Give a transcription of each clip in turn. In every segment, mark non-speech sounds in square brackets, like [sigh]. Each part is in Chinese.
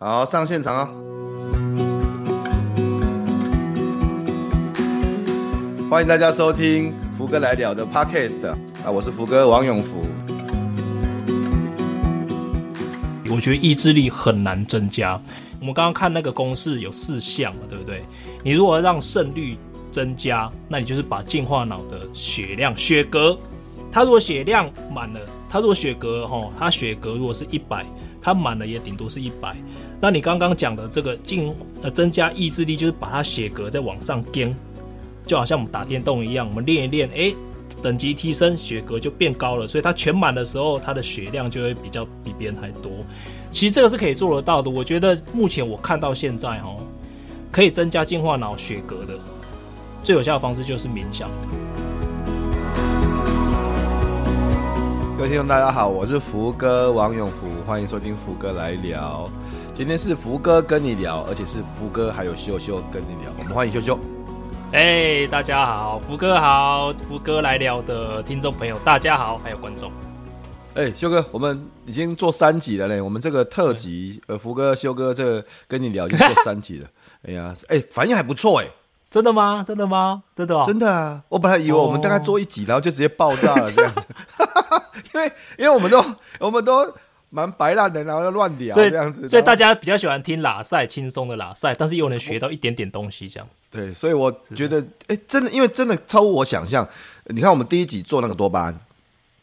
好，上现场啊、哦！欢迎大家收听福哥来了的 Podcast 啊，我是福哥王永福。我觉得意志力很难增加。我们刚刚看那个公式有四项嘛，对不对？你如果让胜率增加，那你就是把进化脑的血量血格，它如果血量满了，它如果血格哈，它血格如果是一百。它满了也顶多是一百，那你刚刚讲的这个进呃增加意志力，就是把它血格再往上颠，就好像我们打电动一样，我们练一练，哎，等级提升，血格就变高了，所以它全满的时候，它的血量就会比较比别人还多。其实这个是可以做得到的，我觉得目前我看到现在哦，可以增加进化脑血格的最有效的方式就是冥想。各位听众，大家好，我是福哥王永福，欢迎收听福哥来聊。今天是福哥跟你聊，而且是福哥还有秀秀跟你聊，我们欢迎秀秀。哎、欸，大家好，福哥好，福哥来聊的听众朋友大家好，还有观众。哎、欸，修哥，我们已经做三集了嘞，我们这个特辑，呃，福哥、修哥这個跟你聊已经做三集了。[laughs] 哎呀，哎、欸，反应还不错哎。真的吗？真的吗？真的、哦？真的啊！我本来以为我们大概做一集，然后就直接爆炸了这样子，[laughs] 因为因为我们都我们都蛮白烂的，然后要乱聊这样子，所以大家比较喜欢听拉塞轻松的拉塞，但是又能学到一点点东西这样。对，所以我觉得，哎、欸，真的，因为真的超乎我想象。你看，我们第一集做那个多巴胺，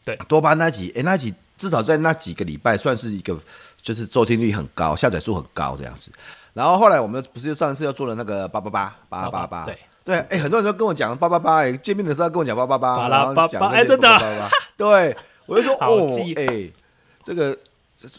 对，多巴胺那集，哎、欸，那集至少在那几个礼拜算是一个，就是收听率很高，下载数很高这样子。然后后来我们不是上一次要做了那个八八八八八八，对。对，哎，很多人都跟我讲八八八，哎，见面的时候跟我讲八八八，巴拉巴巴，哎，真的，对，我就说 [laughs] 哦，哎，这个，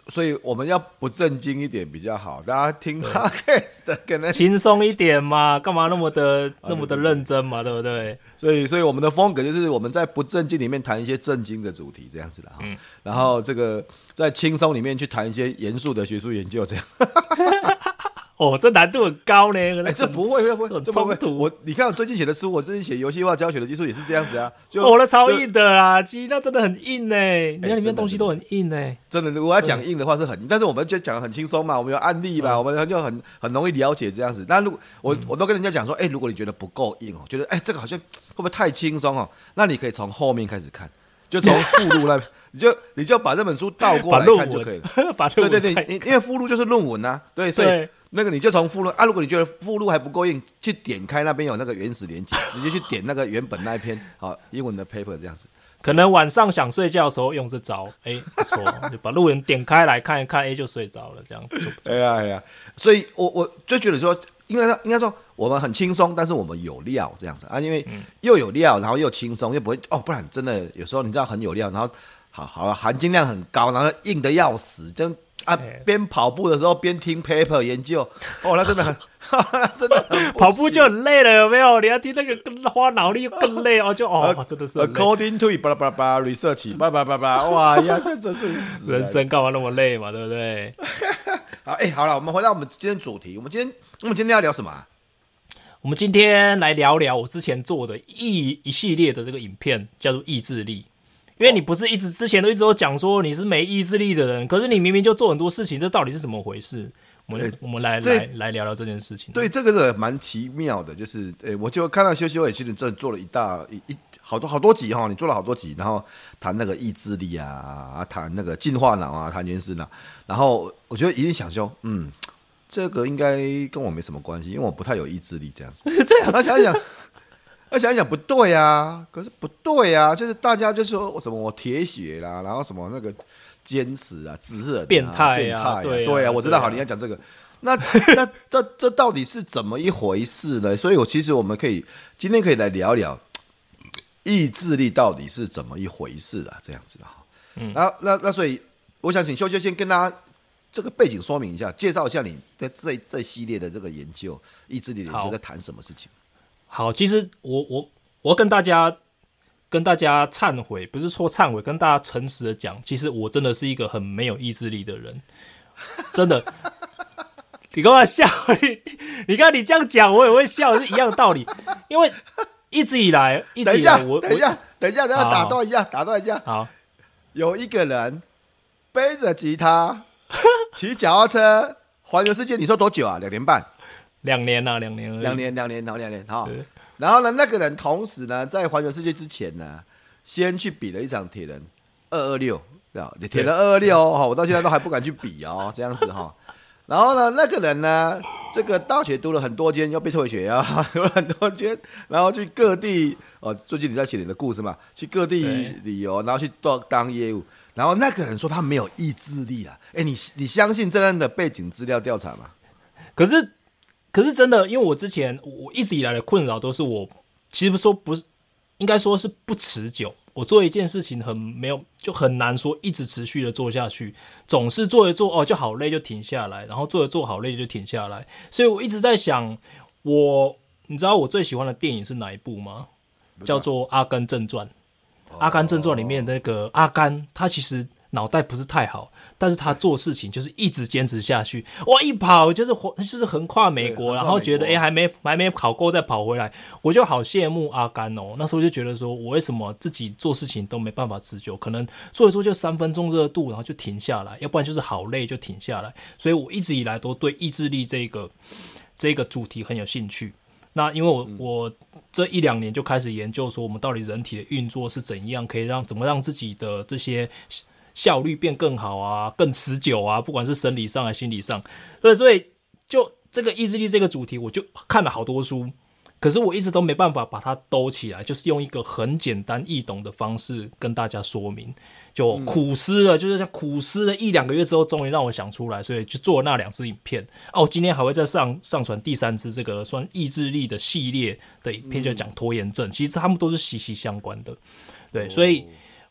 所以我们要不正经一点比较好，大家听 podcast 的可能轻松一点嘛，干嘛那么的那么的认真嘛，对不对？所以所以我们的风格就是我们在不正经里面谈一些正经的主题，这样子的哈，然后这个在轻松里面去谈一些严肃的学术研究，这样。[laughs] 哦，这难度很高呢。哎、欸，这不会，不会，这不会。我你看，我最近写的书，我最近写游戏化教学的技术也是这样子啊。就我的、哦、超硬的啊，其实那真的很硬呢。你看里面东西都很硬呢。真的，如果要讲硬的话是很硬，但是我们就讲的很轻松嘛。我们有案例嘛，嗯、我们就很很容易了解这样子。那如果我、嗯、我都跟人家讲说，哎、欸，如果你觉得不够硬哦，觉得哎、欸、这个好像会不会太轻松哦，那你可以从后面开始看，就从附录那边，[laughs] 你就你就把这本书倒过来看就可以了。[laughs] 把对对对，因因为附录就是论文呐，对，所以。那个你就从附录啊，如果你觉得附录还不够硬，去点开那边有那个原始连接，直接去点那个原本那一篇好英文的 paper 这样子。可能晚上想睡觉的时候用这招，哎、欸，[laughs] 不错，就把录文点开来看一看，哎、欸，就睡着了这样。哎呀哎呀，所以我我就觉得说，应该说应该说我们很轻松，但是我们有料这样子啊，因为又有料，然后又轻松，又不会哦，不然真的有时候你知道很有料，然后好好含金量很高，然后硬的要死，真。啊，边跑步的时候边听 paper 研究，哦，那真的很 [laughs] [laughs] 真的很跑步就很累了，有没有？你要听那个更花脑力更累哦，就哦，真的是。According to 巴拉巴拉巴拉 research，巴拉巴拉巴拉，[laughs] 哇呀，这真是死人生干嘛那么累嘛，对不对？好，哎、欸，好了，我们回到我们今天主题，我们今天我们今天要聊什么、啊？我们今天来聊聊我之前做的一一系列的这个影片，叫做意志力。因为你不是一直之前都一直都讲说你是没意志力的人，可是你明明就做很多事情，这到底是怎么回事？我们、欸、我们来来来聊聊这件事情。对，这个是蛮奇妙的，就是诶、欸，我就看到修修也其实真的做了一大一一好多好多集哈，你做了好多集，然后谈那个意志力啊啊，谈那个进化脑啊，谈原始脑，然后我觉得一定想说，嗯，这个应该跟我没什么关系，因为我不太有意志力这样子。[laughs] 这样子，想想。那想一想不对呀、啊，可是不对呀、啊，就是大家就说我什么我铁血啦，然后什么那个坚持啊、只是、啊、变态啊，啊，对对啊，我知道，好，你要讲这个，那那这这到底是怎么一回事呢？所以，我其实我们可以今天可以来聊一聊意志力到底是怎么一回事啊，这样子啊，嗯，然后那那所以我想请修修先跟大家这个背景说明一下，介绍一下你在这这系列的这个研究意志力的研究在谈什么事情。好，其实我我我跟大家跟大家忏悔，不是说忏悔，跟大家诚实的讲，其实我真的是一个很没有意志力的人，真的。[laughs] 你跟我笑？你你看你这样讲，我也会笑，是一样的道理。因为一直以来，一直以来，我等一下，等一下，等一下，打断一下，打断一下。好，有一个人背着吉他，[laughs] 骑脚踏车。环游世界，你说多久啊？两年半，两年呐，两年，两年，两年，然后两年，哈。然后呢，那个人同时呢，在环球世界之前呢，先去比了一场铁人二二六，对吧？铁人二二六哦，我到现在都还不敢去比哦，这样子哈。然后呢，那个人呢，这个大学读了很多间，又被退学啊，[laughs] 读了很多间，然后去各地哦。最近你在写你的故事嘛？去各地旅游，然后去当当业务。然后那个人说他没有意志力啊。哎，你你相信这样的背景资料调查吗？可是。可是真的，因为我之前我一直以来的困扰都是我，其实说不是，应该说是不持久。我做一件事情很没有，就很难说一直持续的做下去，总是做一做哦就好累就停下来，然后做一做好累就停下来。所以我一直在想，我你知道我最喜欢的电影是哪一部吗？叫做《阿甘正传》。《阿甘正传》里面那个阿甘，他其实。脑袋不是太好，但是他做事情就是一直坚持下去。哇，一跑就是就是横跨美国，然后觉得哎、欸、还没还没跑够再跑回来，我就好羡慕阿甘哦。那时候就觉得说，我为什么自己做事情都没办法持久？可能做一做就三分钟热度，然后就停下来，要不然就是好累就停下来。所以我一直以来都对意志力这个这个主题很有兴趣。那因为我我这一两年就开始研究说，我们到底人体的运作是怎样，可以让怎么让自己的这些。效率变更好啊，更持久啊，不管是生理上还是心理上，所以所以就这个意志力这个主题，我就看了好多书，可是我一直都没办法把它兜起来，就是用一个很简单易懂的方式跟大家说明，就苦思了，嗯、就是像苦思了一两个月之后，终于让我想出来，所以就做了那两支影片。哦，今天还会再上上传第三支这个算意志力的系列的影片，就讲拖延症，其实他们都是息息相关的，对，所以。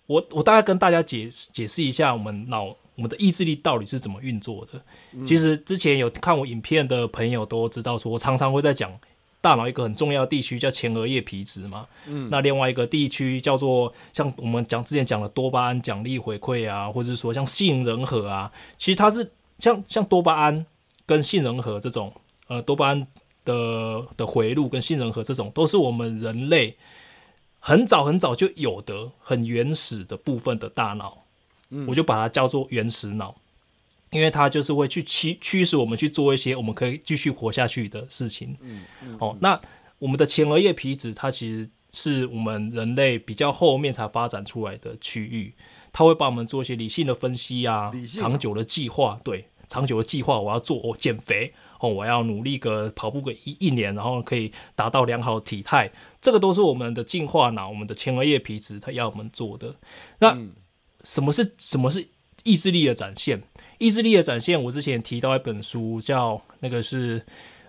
我我大概跟大家解解释一下，我们脑我们的意志力到底是怎么运作的。嗯、其实之前有看我影片的朋友都知道，说我常常会在讲大脑一个很重要的地区叫前额叶皮质嘛。嗯，那另外一个地区叫做像我们讲之前讲的多巴胺奖励回馈啊，或者是说像杏仁核啊，其实它是像像多巴胺跟杏仁核这种，呃，多巴胺的的回路跟杏仁核这种，都是我们人类。很早很早就有的很原始的部分的大脑，嗯，我就把它叫做原始脑，因为它就是会去驱驱使我们去做一些我们可以继续活下去的事情。嗯，嗯，哦，那我们的前额叶皮质，它其实是我们人类比较后面才发展出来的区域，它会帮我们做一些理性的分析啊，长久的计划，对，长久的计划，我要做，我减肥。哦，我要努力个跑步个一一年，然后可以达到良好的体态，这个都是我们的进化脑，我们的前额叶皮质它要我们做的。那什么是什么是意志力的展现？意志力的展现，我之前提到一本书，叫那个是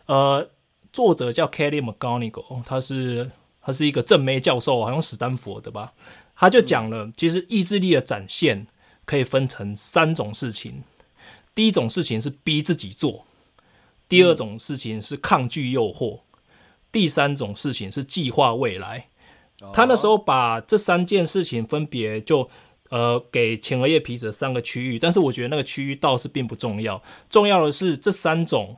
呃，作者叫 Kelly McGonigal，他是他是一个正妹教授，好像史丹佛的吧？他就讲了，其实意志力的展现可以分成三种事情，第一种事情是逼自己做。第二种事情是抗拒诱惑，第三种事情是计划未来。他那时候把这三件事情分别就呃给前额叶皮质三个区域，但是我觉得那个区域倒是并不重要，重要的是这三种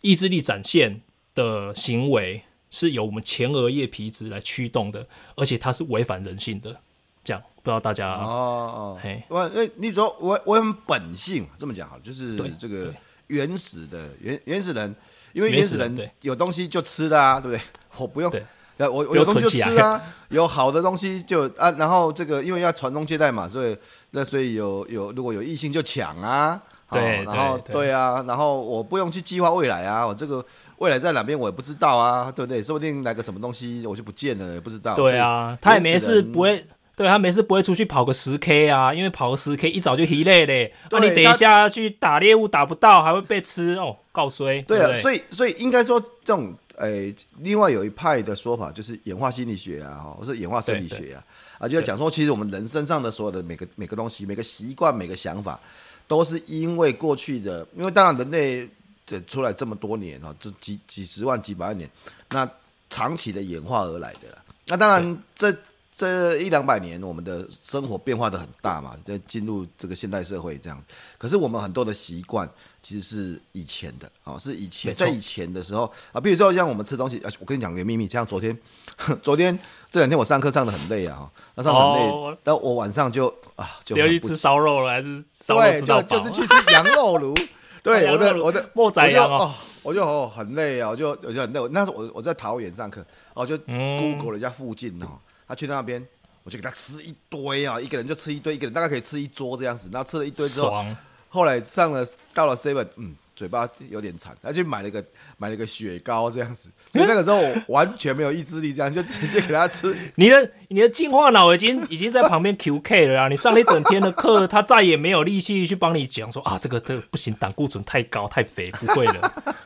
意志力展现的行为是由我们前额叶皮质来驱动的，而且它是违反人性的。这样不知道大家哦哦嘿，我那你说我我很本性这么讲好了，就是这个。原始的原原始人，因为原始人有东西就吃的啊，对不对？[laughs] 我不用，我我有东西就吃啊，[laughs] 有好的东西就啊，然后这个因为要传宗接代嘛，所以那所以有有如果有异性就抢啊，对，然后对啊，然后我不用去计划未来啊，我这个未来在哪边我也不知道啊，对不对？说不定来个什么东西我就不见了，也不知道。对啊，他也没事不会。对，他每次不会出去跑个十 K 啊，因为跑个十 K 一早就疲累嘞。那、啊、你等一下去打猎物打不到，还会被吃哦，告衰。对啊，对对所以所以应该说这种诶、欸，另外有一派的说法就是演化心理学啊，或是演化生理学啊，啊，就要讲说其实我们人身上的所有的每个每个东西、每个习惯、每个想法，都是因为过去的，因为当然人类的出来这么多年啊，就几几十万、几百万年，那长期的演化而来的啦。那当然这。这一两百年，我们的生活变化的很大嘛，在进入这个现代社会这样。可是我们很多的习惯其实是以前的，哦，是以前在以前的时候啊，比如说像我们吃东西，啊，我跟你讲个秘密，像昨天，[laughs] 昨天这两天我上课上的很累啊，那上得很累，但我晚上就啊，就要去吃烧肉了，还是烧肉吃到饱？对，就就是去吃羊肉炉。[laughs] 对，我的我的莫宰羊哦，我就哦很累啊，我就我就很累。那时候我我在桃园上课，我就 Google 了一下附近哦，他去到那边，我就给他吃一堆啊，一个人就吃一堆，一个人大概可以吃一桌这样子。然后吃了一堆之后，后来上了到了 Seven，嗯。嘴巴有点馋，他去买了个买了个雪糕这样子，所以那个时候我完全没有意志力，这样就直接 [laughs] 给他吃。你的你的进化脑已经已经在旁边 QK 了啊！你上了一整天的课，他再也没有力气去帮你讲说啊，这个这个不行，胆固醇太高太肥，不会了。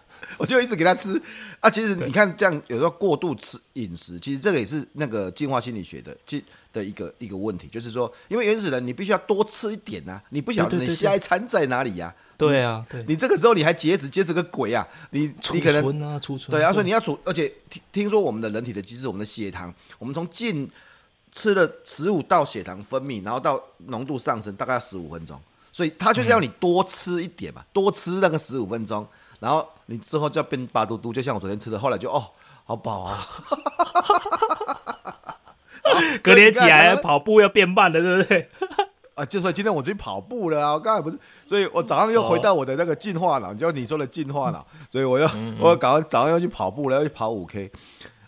我就一直给他吃啊。其实你看这样，有时候过度吃饮食，其实这个也是那个进化心理学的其的一个一个问题，就是说，因为原始人你必须要多吃一点啊，你不晓得你下一餐在哪里呀？对啊，对，你这个时候你还节食，节食个鬼啊！你你可能储存啊，储存。对啊，所以你要储，而且听听说我们的人体的机制，我们的血糖，我们从进吃了食物到血糖分泌，然后到浓度上升，大概要十五分钟，所以他就是要你多吃一点嘛，多吃那个十五分钟，然后你之后就要变巴嘟嘟，就像我昨天吃的，后来就哦，好饱啊！[laughs] 隔天起来跑步要变慢了，对不对？[laughs] 啊，就说今天我去跑步了啊，我刚才不是，所以我早上又回到我的那个进化脑，就你说的进化脑，所以我又我赶快早上要去跑步了，要去跑五 K，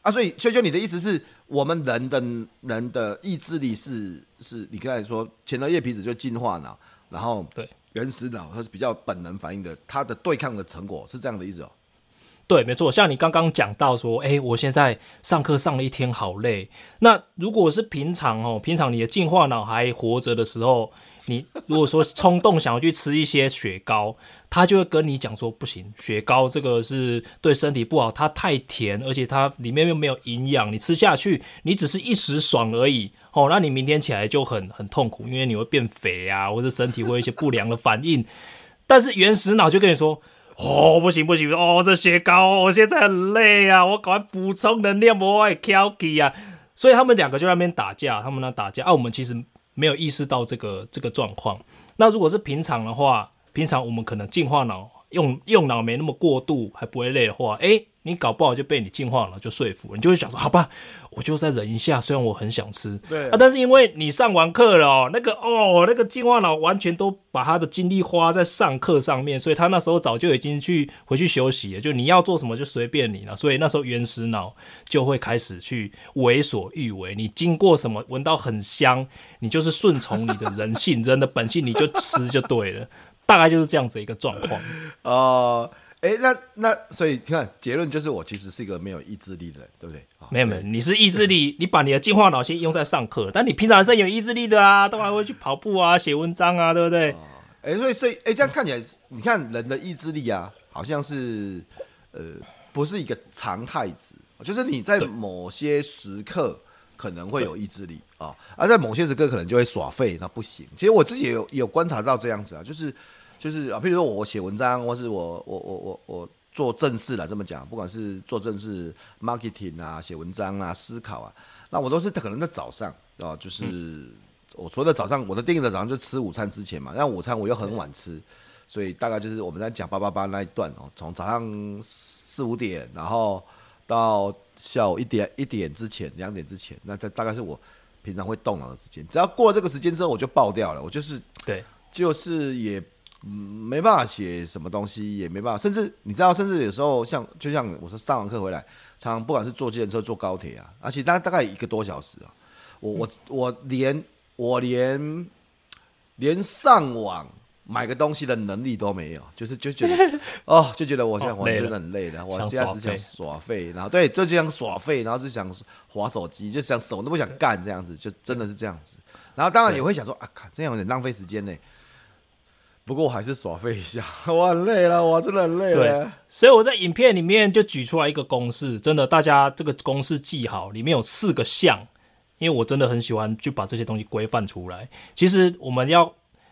啊，所以修修，你的意思是我们人的人的意志力是是，你刚才说前额叶皮质就进化脑，然后对原始脑它是比较本能反应的，它的对抗的成果是这样的意思哦。对，没错，像你刚刚讲到说，哎，我现在上课上了一天，好累。那如果是平常哦，平常你的进化脑还活着的时候，你如果说冲动想要去吃一些雪糕，他就会跟你讲说，不行，雪糕这个是对身体不好，它太甜，而且它里面又没有营养，你吃下去，你只是一时爽而已。哦，那你明天起来就很很痛苦，因为你会变肥啊，或者身体会有一些不良的反应。但是原始脑就跟你说。哦，不行不行哦，这雪糕，我现在很累啊，我赶快补充能量，我爱 Kiki 啊。所以他们两个就在那边打架，他们那打架啊，我们其实没有意识到这个这个状况。那如果是平常的话，平常我们可能进化脑用用脑没那么过度，还不会累的话，诶。你搞不好就被你进化了，就说服你就会想说，好吧，我就再忍一下，虽然我很想吃，对啊，但是因为你上完课了哦，那个哦，那个进化脑完全都把他的精力花在上课上面，所以他那时候早就已经去回去休息了，就你要做什么就随便你了，所以那时候原始脑就会开始去为所欲为，你经过什么闻到很香，你就是顺从你的人性，人的本性，你就吃就对了，大概就是这样子一个状况 [laughs] 哦。呃哎、欸，那那所以你看结论就是我其实是一个没有意志力的人，对不对？没有没有，你是意志力，你把你的进化脑先用在上课，但你平常是有意志力的啊，都还会去跑步啊，写文章啊，对不对？哎、欸，所以所以哎、欸，这样看起来，你看人的意志力啊，好像是呃不是一个常态值，就是你在某些时刻可能会有意志力啊，而在某些时刻可能就会耍废，那不行。其实我自己也有有观察到这样子啊，就是。就是啊，譬如说我写文章，或是我我我我我做正事了，这么讲，不管是做正事、marketing 啊、写文章啊、思考啊，那我都是可能在早上啊，就是、嗯、我除了早上，我的定义的早上就吃午餐之前嘛，那午餐我又很晚吃，所以大概就是我们在讲八八八那一段哦，从早上四五点，然后到下午一点一点之前，两点之前，那这大概是我平常会动脑的时间。只要过了这个时间之后，我就爆掉了，我就是对，就是也。嗯，没办法写什么东西，也没办法，甚至你知道，甚至有时候像就像我说上完课回来，常常不管是坐计程车、坐高铁啊，而且大大概一个多小时啊，我我我连我连连上网买个东西的能力都没有，就是就觉得 [laughs] 哦，就觉得我现在我真的很累了，我现在只想耍废，然后对，就这样耍废，然后就想滑手机，就想手都不想干这样子，就真的是这样子，然后当然也会想说啊，靠，这样有点浪费时间呢。不过我还是耍废一下，[laughs] 我很累了，我真的很累了。对，所以我在影片里面就举出来一个公式，真的，大家这个公式记好，里面有四个项，因为我真的很喜欢就把这些东西规范出来。其实我们要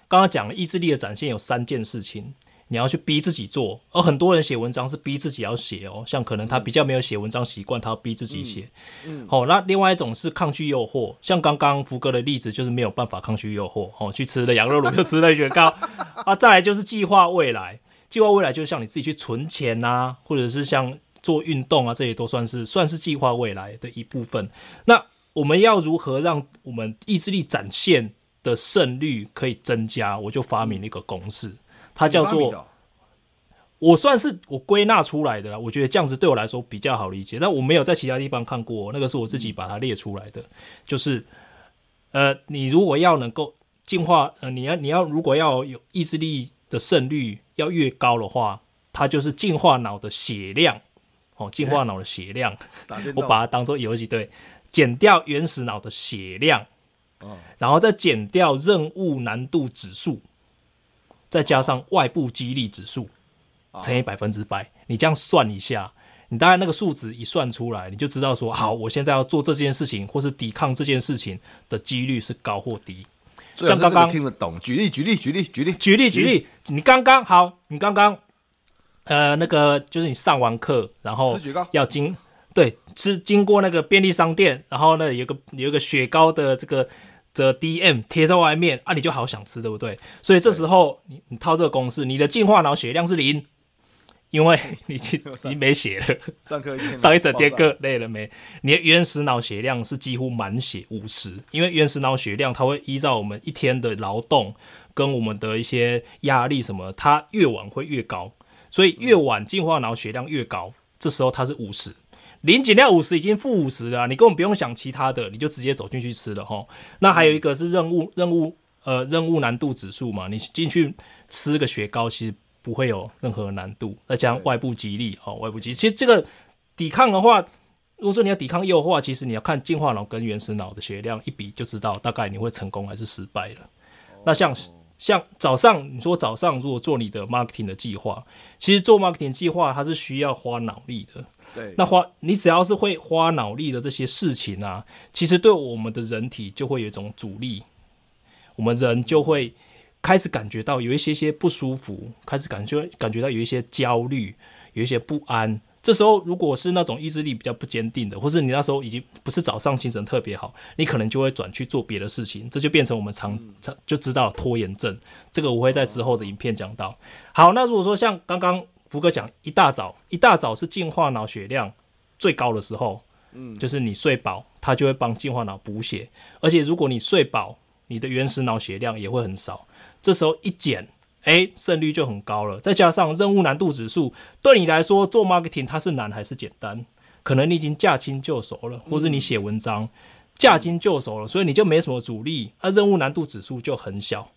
刚刚讲了意志力的展现有三件事情。你要去逼自己做，而很多人写文章是逼自己要写哦，像可能他比较没有写文章习惯，他要逼自己写。嗯，好、嗯哦，那另外一种是抗拒诱惑，像刚刚福哥的例子就是没有办法抗拒诱惑，哦，去吃了羊肉炉，就吃了雪糕啊。再来就是计划未来，计划未来就是像你自己去存钱呐、啊，或者是像做运动啊，这些都算是算是计划未来的一部分。那我们要如何让我们意志力展现的胜率可以增加？我就发明了一个公式。它叫做，我算是我归纳出来的啦。我觉得这样子对我来说比较好理解，但我没有在其他地方看过，那个是我自己把它列出来的。就是，呃，你如果要能够进化，呃，你要你要如果要有意志力的胜率要越高的话，它就是进化脑的血量哦，进化脑的血量，[laughs] 我把它当做游戏对，减掉原始脑的血量，然后再减掉任务难度指数，再加上外部激励指数。乘以百分之百，你这样算一下，你大概那个数值一算出来，你就知道说，好，我现在要做这件事情，或是抵抗这件事情的几率是高或低。像刚刚听得懂，举例举例举例举例举例举例，你刚刚好，你刚刚呃那个就是你上完课，然后要经对是经过那个便利商店，然后呢有个有一个雪糕的这个的 DM 贴在外面啊，你就好想吃，对不对？所以这时候你你套这个公式，你的进化脑血量是零。因为 [laughs] 你你没血了，上课上一整天课累了没？你的原始脑血量是几乎满血五十，因为原始脑血量它会依照我们一天的劳动跟我们的一些压力什么，它越晚会越高，所以越晚进化脑血量越高，这时候它是五十，零减掉五十已经负五十了，你根本不用想其他的，你就直接走进去吃了哈。那还有一个是任务任务呃任务难度指数嘛，你进去吃个雪糕其实。不会有任何难度，再加上外部激励哦，外部激励。其实这个抵抗的话，如果说你要抵抗诱惑，其实你要看进化脑跟原始脑的血量一比，就知道大概你会成功还是失败了。哦、那像像早上你说早上如果做你的 marketing 的计划，其实做 marketing 计划它是需要花脑力的。对，那花你只要是会花脑力的这些事情啊，其实对我们的人体就会有一种阻力，我们人就会。开始感觉到有一些些不舒服，开始感觉感觉到有一些焦虑，有一些不安。这时候，如果是那种意志力比较不坚定的，或是你那时候已经不是早上精神特别好，你可能就会转去做别的事情，这就变成我们常常就知道拖延症。这个我会在之后的影片讲到。好，那如果说像刚刚福哥讲，一大早一大早是进化脑血量最高的时候，嗯，就是你睡饱，它就会帮进化脑补血，而且如果你睡饱，你的原始脑血量也会很少。这时候一减，哎，胜率就很高了。再加上任务难度指数，对你来说做 marketing 它是难还是简单？可能你已经驾轻就熟了，或是你写文章驾轻就熟了，所以你就没什么阻力，那任务难度指数就很小。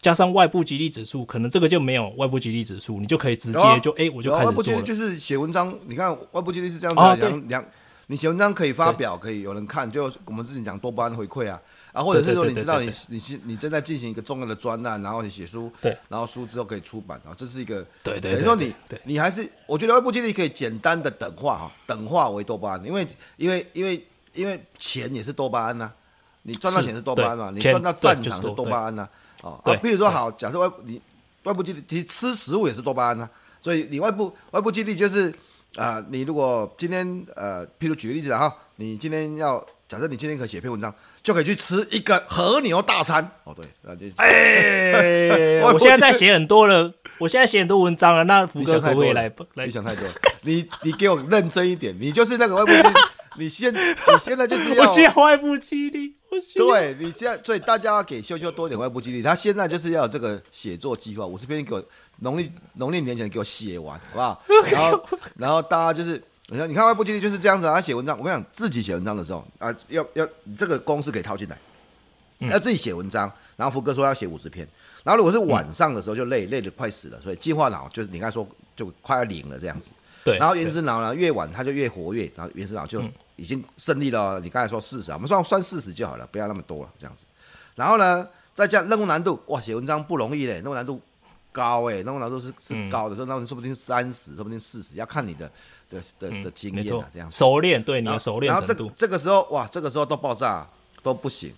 加上外部激励指数，可能这个就没有外部激励指数，你就可以直接就哎，我就开始做了。外部激励就是写文章，你看外部激励是这样子的，两两，你写文章可以发表，可以有人看，就我们之前讲多巴胺回馈啊。啊，或者是说你知道你你是你正在进行一个重要的专栏，然后你写书，对，然后书之后可以出版，啊这是一个，对对，等于说你你还是我觉得外部激励可以简单的等化哈，等化为多巴胺，因为因为因为因为钱也是多巴胺呐，你赚到钱是多巴胺嘛，你赚到战场是多巴胺呐，哦啊，比如说好，假设外你外部基地其实吃食物也是多巴胺啊，所以你外部外部基地就是啊，你如果今天呃，譬如举个例子哈，你今天要。假设你今天可以写篇文章，就可以去吃一个和牛大餐。哦，对，那就哎，[laughs] 我现在在写很多了，我现在写很多文章了。那福哥可不可以来？你想太多，你你给我认真一点，你就是那个外部基地，你现你现在就是 [laughs] 要我需要外部激励，对你现在，所以大家要给秀秀多一点外部激励。他现在就是要有这个写作计划，五十篇给我农历农历年前给我写完，好不好？[laughs] 然后然后大家就是。你看，你看外部激励就是这样子啊。他写文章，我跟你讲，自己写文章的时候啊，要要这个公式可以套进来，要自己写文章。然后福哥说要写五十篇，然后如果是晚上的时候就累，累得快死了，所以进化脑就是你刚才说就快要零了这样子。对。然后原始脑呢，越晚它就越活跃，然后原始脑就已经胜利了。你刚才说四十啊，我们算算四十就好了，不要那么多了这样子。然后呢，再加任务难度，哇，写文章不容易嘞，任务难度高哎，任务难度是是高的，说那说不定三十，说不定四十，要看你的。的的的经验啊，这样熟练，对你的熟练。然后这个这个时候哇，这个时候都爆炸都不行，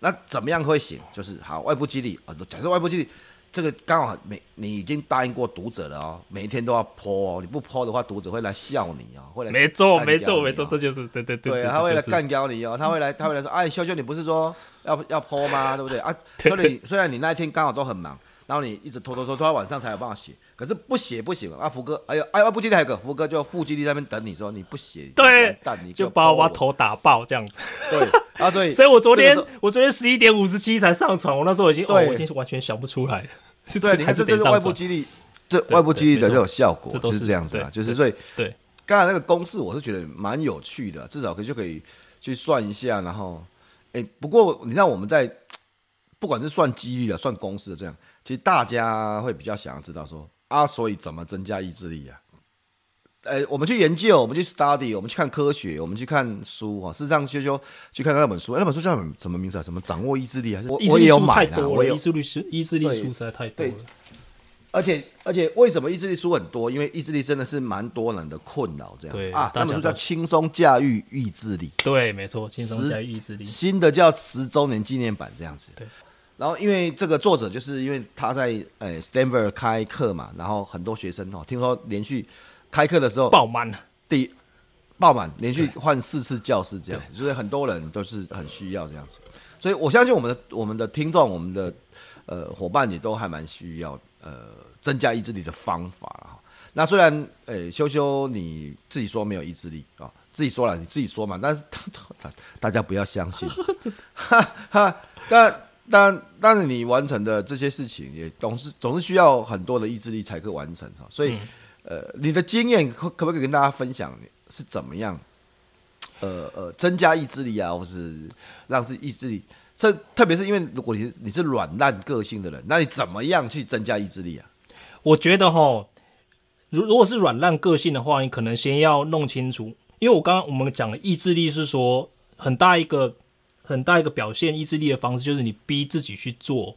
那怎么样会行？就是好外部激励啊，假设外部激励，这个刚好每你已经答应过读者了哦，每一天都要 po 哦，你不 po 的话，读者会来笑你哦，会来没错没错没错，这就是对对对，对他会来干掉你哦，他会来他会来说，哎，秀秀你不是说要要 po 吗？对不对啊？[laughs] 所以虽然你那一天刚好都很忙。然后你一直拖拖拖拖到晚上才有办法写，可是不写不行啊！福哥，哎呦，哎呦，不记得还有个福哥就腹肌地那边等你说你不写，对，但你就把我把头打爆这样子。对啊，[laughs] 所以所以我昨天我昨天十一点五十七才上传，我那时候已经对、哦，我已经是完全想不出来了。[laughs] 对，你看这这是外部激励，这外部激励的这种效果，这就是这样子啊。就是所以，对，刚才那个公式我是觉得蛮有趣的，至少可以就可以去算一下。然后，哎，不过你看我们在 [tsk] 不管是算几率的、算公式的这样，其实大家会比较想要知道说啊，所以怎么增加意志力啊？呃，我们去研究，我们去 study，我们去看科学，我们去看书哈。事实上，修修去看那本书，那本书叫什么什么名字啊？什么掌握意志力啊？我我也有买啊，我有意志力书，意志力书实在太多了。而且而且，为什么意志力书很多？因为意志力真的是蛮多人的困扰，这样啊。那本书叫《轻松驾驭意志力》，对，没错，轻松驾驭意志力。新的叫十周年纪念版这样子。对。然后，因为这个作者就是因为他在呃 Stanford 开课嘛，然后很多学生哦，听说连续。开课的时候爆满了，第爆满，连续换四次教室这样子，所以很多人都是很需要这样子，所以我相信我们的我们的听众，我们的呃伙伴也都还蛮需要呃增加意志力的方法了。那虽然呃、欸、修修你自己说没有意志力啊、喔，自己说了你自己说嘛，但是 [laughs] 大家不要相信，[laughs] 哈哈，但但但是你完成的这些事情也总是总是需要很多的意志力才可以完成哈，所以。嗯呃，你的经验可可不可以跟大家分享是怎么样？呃呃，增加意志力啊，或是让自己意志力，这特别是因为如果你你是软烂个性的人，那你怎么样去增加意志力啊？我觉得哈，如如果是软烂个性的话，你可能先要弄清楚，因为我刚刚我们讲的意志力是说很大一个很大一个表现意志力的方式，就是你逼自己去做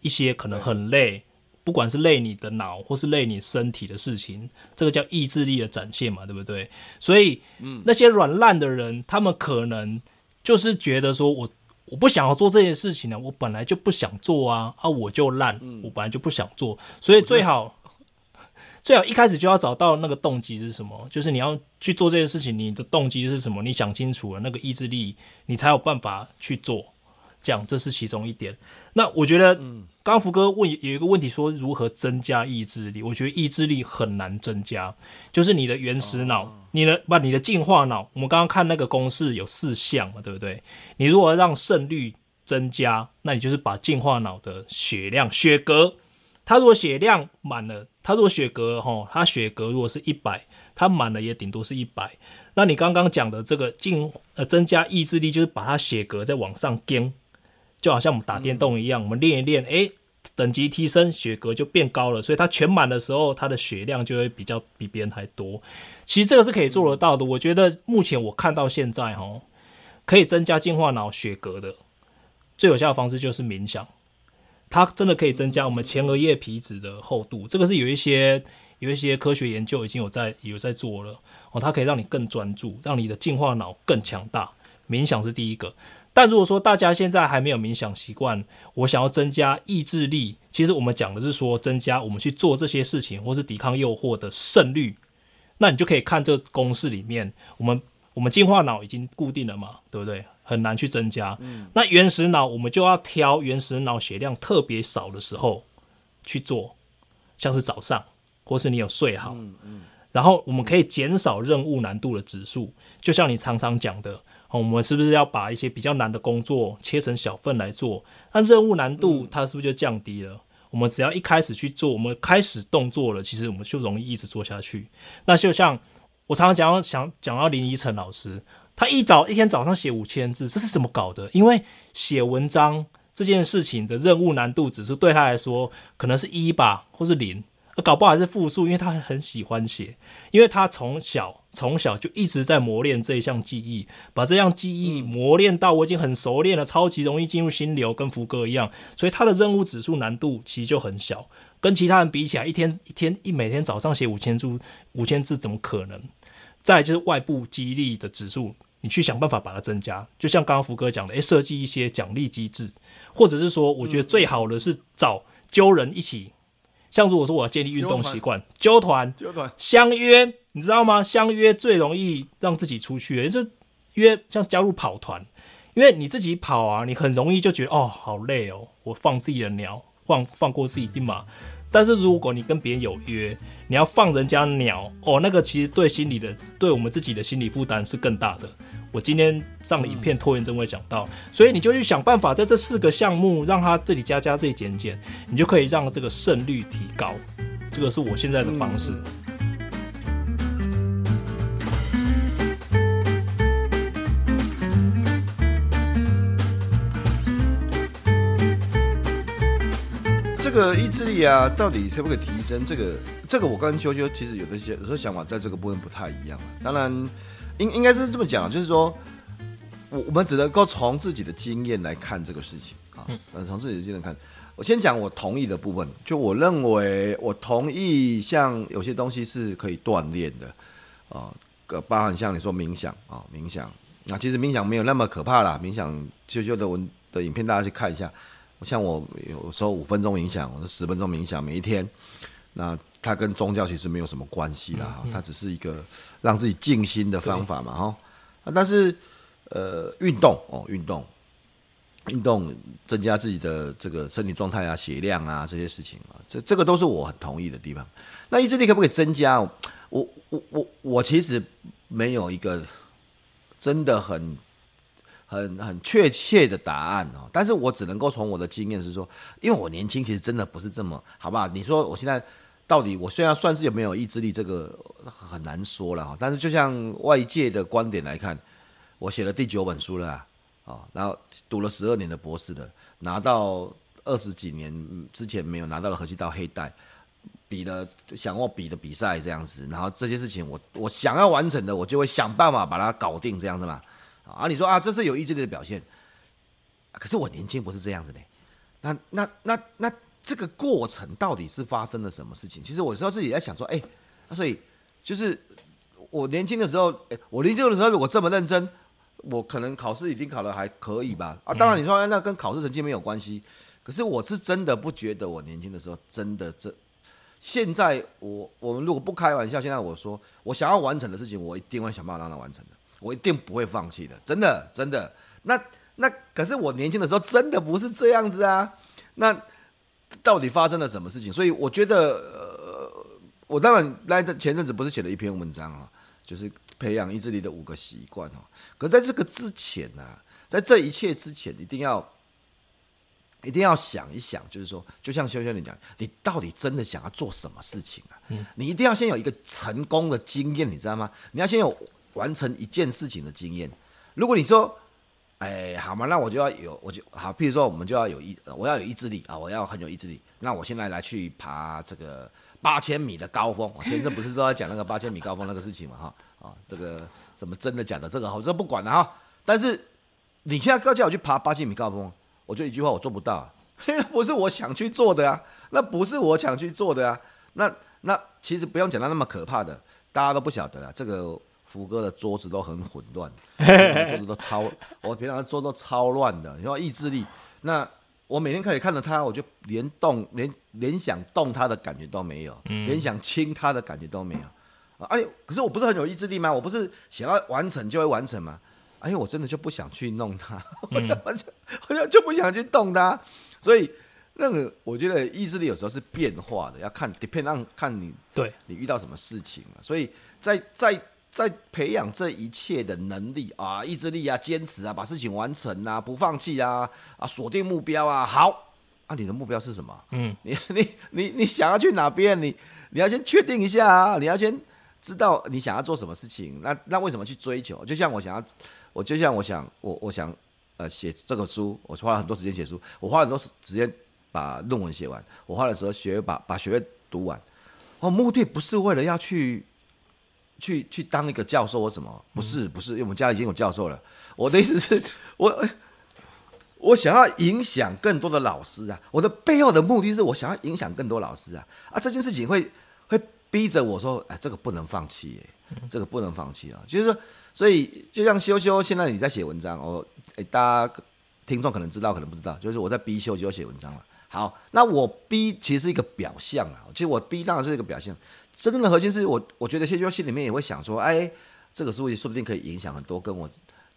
一些可能很累。不管是累你的脑，或是累你身体的事情，这个叫意志力的展现嘛，对不对？所以，嗯，那些软烂的人，他们可能就是觉得说我我不想要做这件事情呢，我本来就不想做啊，啊，我就烂，我本来就不想做，所以最好最好一开始就要找到那个动机是什么，就是你要去做这件事情，你的动机是什么？你想清楚了，那个意志力，你才有办法去做。这样，这是其中一点。那我觉得，嗯，刚刚福哥问有一个问题，说如何增加意志力？我觉得意志力很难增加，就是你的原始脑，你的不，你的进化脑。我们刚刚看那个公式有四项嘛，对不对？你如果让胜率增加，那你就是把进化脑的血量、血格，他如果血量满了，他如果血格哈，他血格如果是一百，他满了也顶多是一百。那你刚刚讲的这个进呃增加意志力，就是把他血格再往上增。就好像我们打电动一样，我们练一练，诶，等级提升，血格就变高了，所以他全满的时候，他的血量就会比较比别人还多。其实这个是可以做得到的。我觉得目前我看到现在哈，可以增加进化脑血格的最有效的方式就是冥想，它真的可以增加我们前额叶皮质的厚度。这个是有一些有一些科学研究已经有在有在做了哦，它可以让你更专注，让你的进化脑更强大。冥想是第一个。但如果说大家现在还没有冥想习惯，我想要增加意志力，其实我们讲的是说增加我们去做这些事情或是抵抗诱惑的胜率，那你就可以看这公式里面，我们我们进化脑已经固定了嘛，对不对？很难去增加。嗯。那原始脑我们就要挑原始脑血量特别少的时候去做，像是早上或是你有睡好，嗯嗯。然后我们可以减少任务难度的指数，就像你常常讲的。我们是不是要把一些比较难的工作切成小份来做？那任务难度它是不是就降低了？我们只要一开始去做，我们开始动作了，其实我们就容易一直做下去。那就像我常常讲到，想讲到林依晨老师，他一早一天早上写五千字，这是怎么搞的？因为写文章这件事情的任务难度指数对他来说可能是一吧，或是零。搞不好还是负数，因为他很喜欢写，因为他从小从小就一直在磨练这一项技艺，把这项技艺磨练到我已经很熟练了，超级容易进入心流，跟福哥一样，所以他的任务指数难度其实就很小，跟其他人比起来，一天一天一每天早上写五千字，五千字怎么可能？再就是外部激励的指数，你去想办法把它增加，就像刚刚福哥讲的，诶，设计一些奖励机制，或者是说，我觉得最好的是找揪人一起。像如果说我要建立运动习惯，揪团、揪团、相约，你知道吗？相约最容易让自己出去，也就是约像加入跑团，因为你自己跑啊，你很容易就觉得哦，好累哦，我放自己的鸟，放放过自己一马。但是如果你跟别人有约，你要放人家鸟哦，那个其实对心理的，对我们自己的心理负担是更大的。我今天上了影片，拖延症会讲到，所以你就去想办法，在这四个项目让它这里加加，这里减减，你就可以让这个胜率提高。这个是我现在的方式。这个意志力啊，到底可不可以提升？这个，这个我跟修修其实有的些有时候想法在这个部分不太一样。当然，应应该是这么讲，就是说，我我们只能够从自己的经验来看这个事情啊，嗯，从自己的经验看。我先讲我同意的部分，就我认为我同意，像有些东西是可以锻炼的啊，呃，包含像你说冥想啊，冥想，那其实冥想没有那么可怕啦。冥想修修的文的影片大家去看一下，像我有时候五分钟冥想，我十分钟冥想，每一天，那它跟宗教其实没有什么关系啦，它只是一个让自己静心的方法嘛，哈，但是呃，运动哦，运动。运动增加自己的这个身体状态啊、血量啊这些事情啊，这这个都是我很同意的地方。那意志力可不可以增加？我我我我其实没有一个真的很很很确切的答案哦。但是我只能够从我的经验是说，因为我年轻，其实真的不是这么好不好？你说我现在到底我虽然算是有没有意志力，这个很难说了哈。但是就像外界的观点来看，我写了第九本书了啊。然后读了十二年的博士的，拿到二十几年之前没有拿到的合气道黑带，比了想要比的比赛这样子，然后这些事情我我想要完成的，我就会想办法把它搞定这样子嘛。啊，你说啊，这是有意志力的表现，可是我年轻不是这样子的。那那那那这个过程到底是发生了什么事情？其实我时候自己在想说，哎，所以就是我年轻的时候，哎，我年轻的时候如果这么认真。我可能考试已经考得还可以吧，啊，当然你说那跟考试成绩没有关系，可是我是真的不觉得我年轻的时候真的这，现在我我们如果不开玩笑，现在我说我想要完成的事情，我一定会想办法让它完成的，我一定不会放弃的，真的真的。那那可是我年轻的时候真的不是这样子啊，那到底发生了什么事情？所以我觉得，呃，我当然来这前阵子不是写了一篇文章啊，就是。培养意志力的五个习惯哦，可在这个之前呢、啊，在这一切之前，一定要一定要想一想，就是说，就像修修你讲，你到底真的想要做什么事情啊？嗯，你一定要先有一个成功的经验，你知道吗？你要先有完成一件事情的经验。如果你说，哎，好嘛，那我就要有，我就好，譬如说，我们就要有意，我要有意志力啊，我要很有意志力。那我现在来去爬这个八千米的高峰，我前阵不是都在讲那个八千米高峰那个事情嘛，哈。啊，这个什么真的假的？这个好，这不管了哈。但是你现在要叫我去爬八千米高峰，我就一句话，我做不到啊，[laughs] 那不是我想去做的啊，那不是我想去做的啊。那那其实不用讲到那么可怕的，大家都不晓得啊。这个福哥的桌子都很混乱，[laughs] 桌子都超，我平常桌都超乱的。你说意志力，那我每天可以看着他，我就连动连连想动他的感觉都没有，连想亲他的感觉都没有。哎，可是我不是很有意志力吗？我不是想要完成就会完成吗？哎呦，我真的就不想去弄他，[laughs] 我就我就就不想去动他。所以那个，我觉得意志力有时候是变化的，要看 depend on 看你对你遇到什么事情。所以在在在培养这一切的能力啊，意志力啊，坚持啊，把事情完成啊，不放弃啊，啊，锁定目标啊。好，啊，你的目标是什么？嗯，你你你你想要去哪边？你你要先确定一下啊，你要先。知道你想要做什么事情，那那为什么去追求？就像我想要，我就像我想，我我想，呃，写这个书，我花了很多时间写书，我花了很多时间把论文写完，我花了时候学把把学位读完。我目的不是为了要去，去去当一个教授或什么，不是不是，因为我们家已经有教授了。我的意思是，我我想要影响更多的老师啊，我的背后的目的是我想要影响更多老师啊啊，这件事情会会。逼着我说：“哎，这个不能放弃，哎，这个不能放弃啊！就是说，所以就像修修，现在你在写文章哦，哎，大家听众可能知道，可能不知道，就是我在逼修修写文章了。好，那我逼其实是一个表象啊，其实我逼当然是一个表象，真正的核心是我，我觉得谢修心里面也会想说，哎，这个书说不定可以影响很多跟我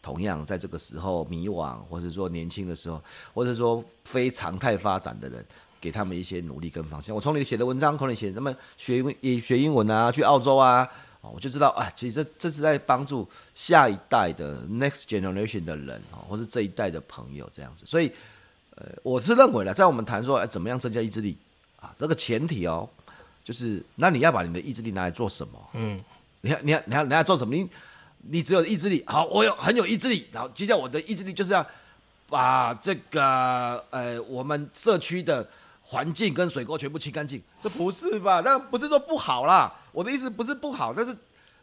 同样在这个时候迷惘，或者说年轻的时候，或者说非常态发展的人。”给他们一些努力跟方向。我从你写的文章，从你写他们学英学英文啊，去澳洲啊，我就知道啊，其实这这是在帮助下一代的 next generation 的人啊，或是这一代的朋友这样子。所以，呃，我是认为呢，在我们谈说，哎，怎么样增加意志力啊，这个前提哦，就是那你要把你的意志力拿来做什么？嗯，你要你要你要你要做什么？你你只有意志力，好，我有很有意志力，然后接下来我的意志力就是要把这个呃我们社区的环境跟水沟全部清干净，这不是吧？那不是说不好啦，我的意思不是不好，但是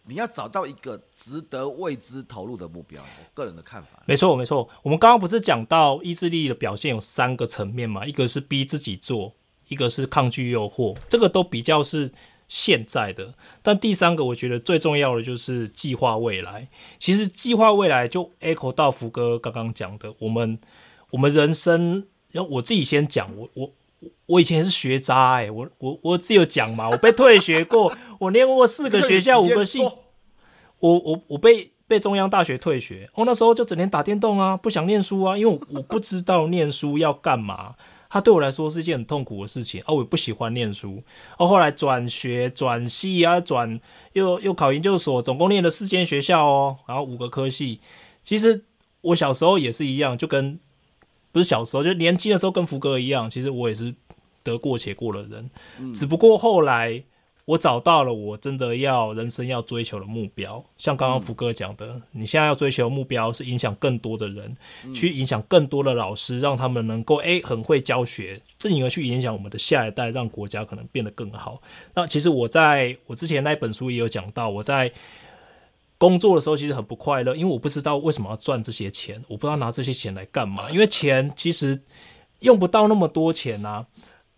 你要找到一个值得为之投入的目标。我个人的看法，没错没错。我们刚刚不是讲到意志力的表现有三个层面嘛？一个是逼自己做，一个是抗拒诱惑，这个都比较是。现在的，但第三个我觉得最重要的就是计划未来。其实计划未来就 echo 到福哥刚刚讲的，我们我们人生，然后我自己先讲，我我我以前是学渣哎、欸，我我我自己有讲嘛，我被退学过，[laughs] 我念过四个学校五个系，我我我被被中央大学退学，我那时候就整天打电动啊，不想念书啊，因为我不知道念书要干嘛。它对我来说是一件很痛苦的事情，而，我也不喜欢念书，哦，后来转学转系啊，转又又考研究所，总共念了四间学校哦，然后五个科系。其实我小时候也是一样，就跟不是小时候，就年轻的时候跟福哥一样，其实我也是得过且过的人，嗯、只不过后来。我找到了我真的要人生要追求的目标，像刚刚福哥讲的，嗯、你现在要追求的目标是影响更多的人，嗯、去影响更多的老师，让他们能够诶、欸、很会教学，进而去影响我们的下一代，让国家可能变得更好。那其实我在我之前那本书也有讲到，我在工作的时候其实很不快乐，因为我不知道为什么要赚这些钱，我不知道拿这些钱来干嘛，因为钱其实用不到那么多钱啊。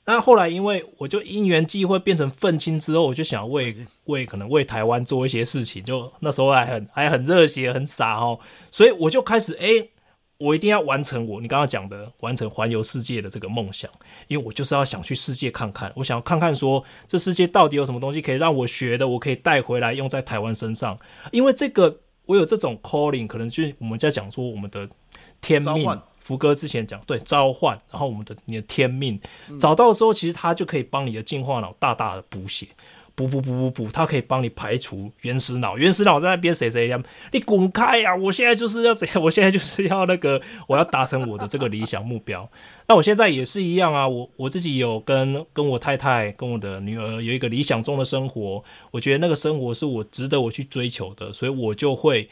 那后来，因为我就因缘际会变成愤青之后，我就想为为可能为台湾做一些事情，就那时候还很还很热血很傻哦，所以我就开始哎、欸，我一定要完成我你刚刚讲的完成环游世界的这个梦想，因为我就是要想去世界看看，我想要看看说这世界到底有什么东西可以让我学的，我可以带回来用在台湾身上，因为这个我有这种 calling，可能就是我们在讲说我们的天命。福哥之前讲对召唤，然后我们的你的天命、嗯、找到的时候，其实它就可以帮你的进化脑大大的补血，补补补补补，它可以帮你排除原始脑。原始脑在那边谁谁呀？你滚开呀！我现在就是要怎样？我现在就是要那个，我要达成我的这个理想目标。那我现在也是一样啊，我我自己有跟跟我太太跟我的女儿有一个理想中的生活，我觉得那个生活是我值得我去追求的，所以我就会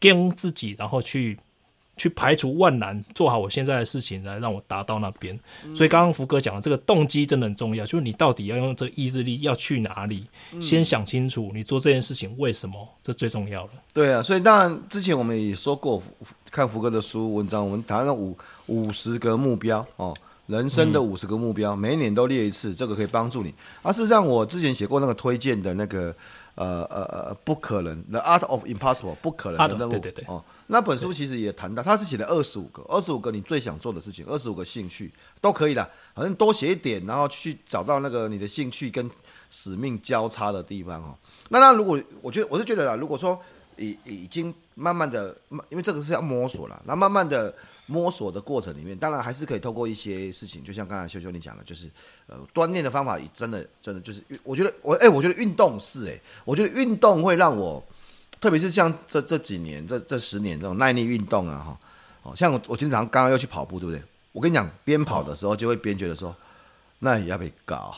跟自己，然后去。去排除万难，做好我现在的事情，来让我达到那边。嗯、所以刚刚福哥讲的这个动机真的很重要，就是你到底要用这个意志力要去哪里，嗯、先想清楚你做这件事情为什么，这最重要了。对啊，所以当然之前我们也说过，看福哥的书文章，我们谈了五五十个目标哦，人生的五十个目标，嗯、每一年都列一次，这个可以帮助你。而、啊、事实上，我之前写过那个推荐的那个。呃呃呃，不可能，The Art of Impossible，不可能的任务。对对对。哦，那本书其实也谈到，他是写了二十五个，二十五个你最想做的事情，二十五个兴趣都可以的，反正多写一点，然后去找到那个你的兴趣跟使命交叉的地方哦。那那如果我觉得我是觉得啦，如果说已已经慢慢的，因为这个是要摸索了，那慢慢的。摸索的过程里面，当然还是可以透过一些事情，就像刚才修修你讲的，就是呃锻炼的方法，真的真的就是，我觉得我哎、我觉得运动是哎、我觉得运动会让我，特别是像这这几年这这十年这种耐力运动啊哈，哦像我我经常刚刚要去跑步，对不对？我跟你讲，边跑的时候就会边觉得说，那也要被搞，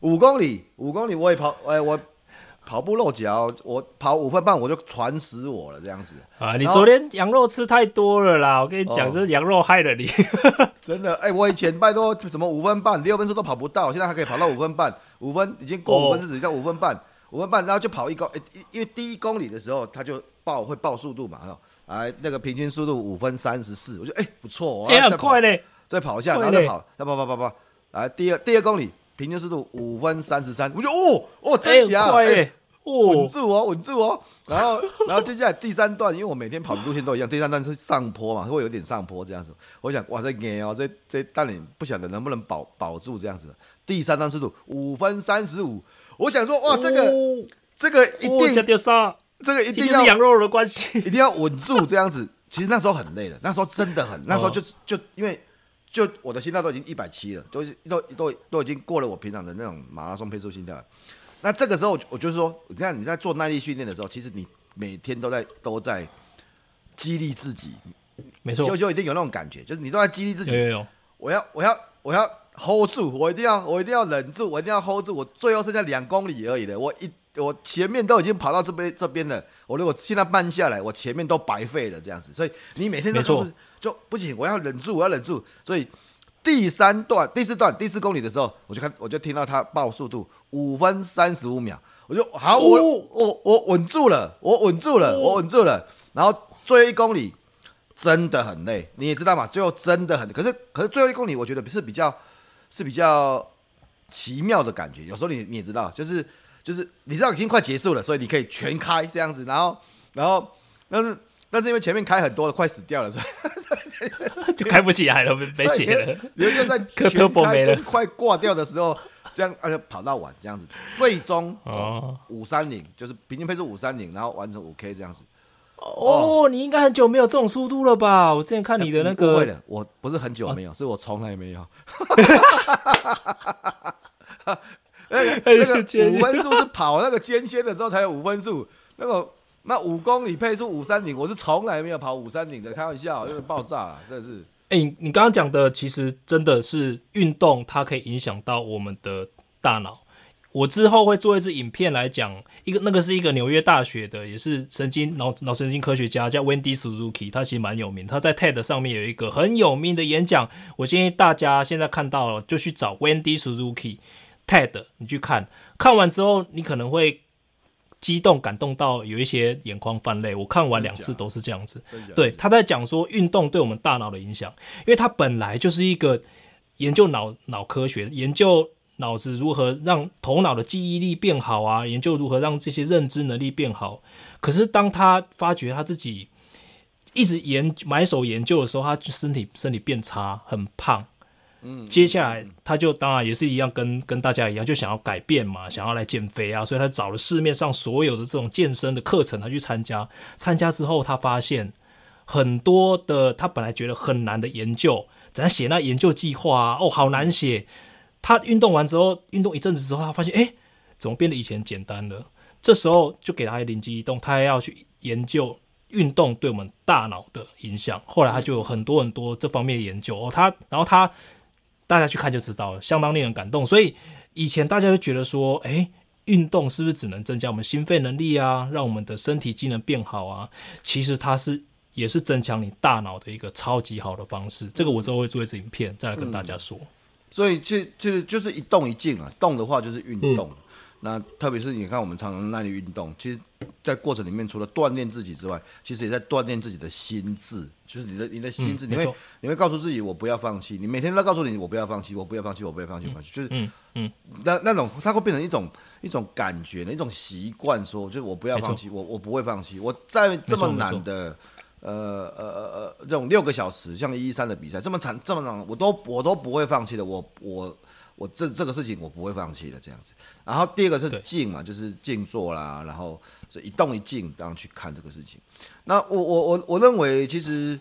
五公里五公里我也跑，哎、我。跑步露脚，我跑五分半我就喘死我了，这样子啊！你昨天羊肉吃太多了啦，我跟你讲，这、哦、羊肉害了你。[laughs] 真的，哎、欸，我以前拜托什么五分半、六分钟都跑不到，现在还可以跑到五分半，五分已经过五分是指叫五分半，五分半，然后就跑一公，哎、欸，因为第一公里的时候他就报会报速度嘛，哎，那个平均速度五分三十四，我觉得哎、欸、不错，哎、欸，很快嘞，再跑一下，然后再跑，再跑跑跑跑，来第二第二公里。平均速度五分三十三，我就哦哦真假，哎、欸欸，稳住哦稳住哦，然后然后接下来第三段，因为我每天跑的路线都一样，第三段是上坡嘛，会有点上坡这样子。我想哇这硬哦，这这但你不晓得能不能保保住这样子。第三段速度五分三十五，我想说哇这个、哦、这个一定、哦、这个一定要是羊肉的关系，一定要稳住这样子。其实那时候很累了，那时候真的很，那时候就就因为。就我的心跳都已经一百七了，都都都都已经过了我平常的那种马拉松配速心跳了。那这个时候，我就是说，你看你在做耐力训练的时候，其实你每天都在都在激励自己。没错，修修一定有那种感觉，就是你都在激励自己。有有有。我要我要我要 hold 住，我一定要，我一定要忍住，我一定要 hold 住，我最后剩下两公里而已的，我一我前面都已经跑到这边这边了，我如果现在慢下来，我前面都白费了这样子，所以你每天都说就不行，我要忍住，我要忍住，所以第三段、第四段、第四公里的时候，我就看，我就听到他报速度五分三十五秒，我就好，我我我稳住了，我稳住了，我稳住了，然后最后一公里真的很累，你也知道嘛，最后真的很，可是可是最后一公里我觉得是比较。是比较奇妙的感觉，有时候你你也知道，就是就是你知道已经快结束了，所以你可以全开这样子，然后然后但是但是因为前面开很多了，快死掉了，所以 [laughs] 就开不起来了，没血了。[laughs] 你就在全开快挂掉的时候，这样而且跑到晚这样子，最终哦五三零就是平均配速五三零，然后完成五 K 这样子。哦，哦，你应该很久没有这种速度了吧？我之前看你的那个，不会的，我不是很久没有，啊、是我从来没有。[laughs] 那个 [laughs] 那个五分数是跑那个间歇的时候才有五分数，那个那五公里配速五三零，我是从来没有跑五三零的，开玩笑，因为爆炸了，真的是。哎、欸，你刚刚讲的其实真的是运动，它可以影响到我们的大脑。我之后会做一支影片来讲一个，那个是一个纽约大学的，也是神经脑脑神经科学家，叫 Wendy Suzuki，他其实蛮有名。他在 TED 上面有一个很有名的演讲，我建议大家现在看到了就去找 Wendy Suzuki TED，你去看看完之后，你可能会激动感动到有一些眼眶泛泪。我看完两次都是这样子。对，他在讲说运动对我们大脑的影响，因为他本来就是一个研究脑脑科学研究。脑子如何让头脑的记忆力变好啊？研究如何让这些认知能力变好。可是当他发觉他自己一直研埋首研究的时候，他身体身体变差，很胖。嗯，接下来他就当然也是一样，跟跟大家一样，就想要改变嘛，想要来减肥啊。所以他找了市面上所有的这种健身的课程，他去参加。参加之后，他发现很多的他本来觉得很难的研究，怎样写那研究计划啊？哦，好难写。他运动完之后，运动一阵子之后，他发现，哎，怎么变得以前简单了？这时候就给他灵机一动，他还要去研究运动对我们大脑的影响。后来他就有很多很多这方面的研究哦。他，然后他，大家去看就知道了，相当令人感动。所以以前大家就觉得说，哎，运动是不是只能增加我们心肺能力啊，让我们的身体机能变好啊？其实它是也是增强你大脑的一个超级好的方式。这个我之后会做一支影片再来跟大家说。所以就就就是一动一静啊，动的话就是运动。嗯、那特别是你看我们常常耐力运动，其实，在过程里面除了锻炼自己之外，其实也在锻炼自己的心智，就是你的你的心智，嗯、你会你会告诉自己我不要放弃，你每天都告诉你我不要放弃，我不要放弃，我不要放弃，放弃、嗯，就是嗯嗯，那那种它会变成一种一种感觉的一种习惯，说就是我不要放弃，我我不会放弃，我在这么难的。呃呃呃呃，这种六个小时像一一三的比赛这么长这么长，我都我都不会放弃的。我我我这这个事情我不会放弃的这样子。然后第二个是静嘛，就是静坐啦，然后是一动一静然后去看这个事情。那我我我我认为其实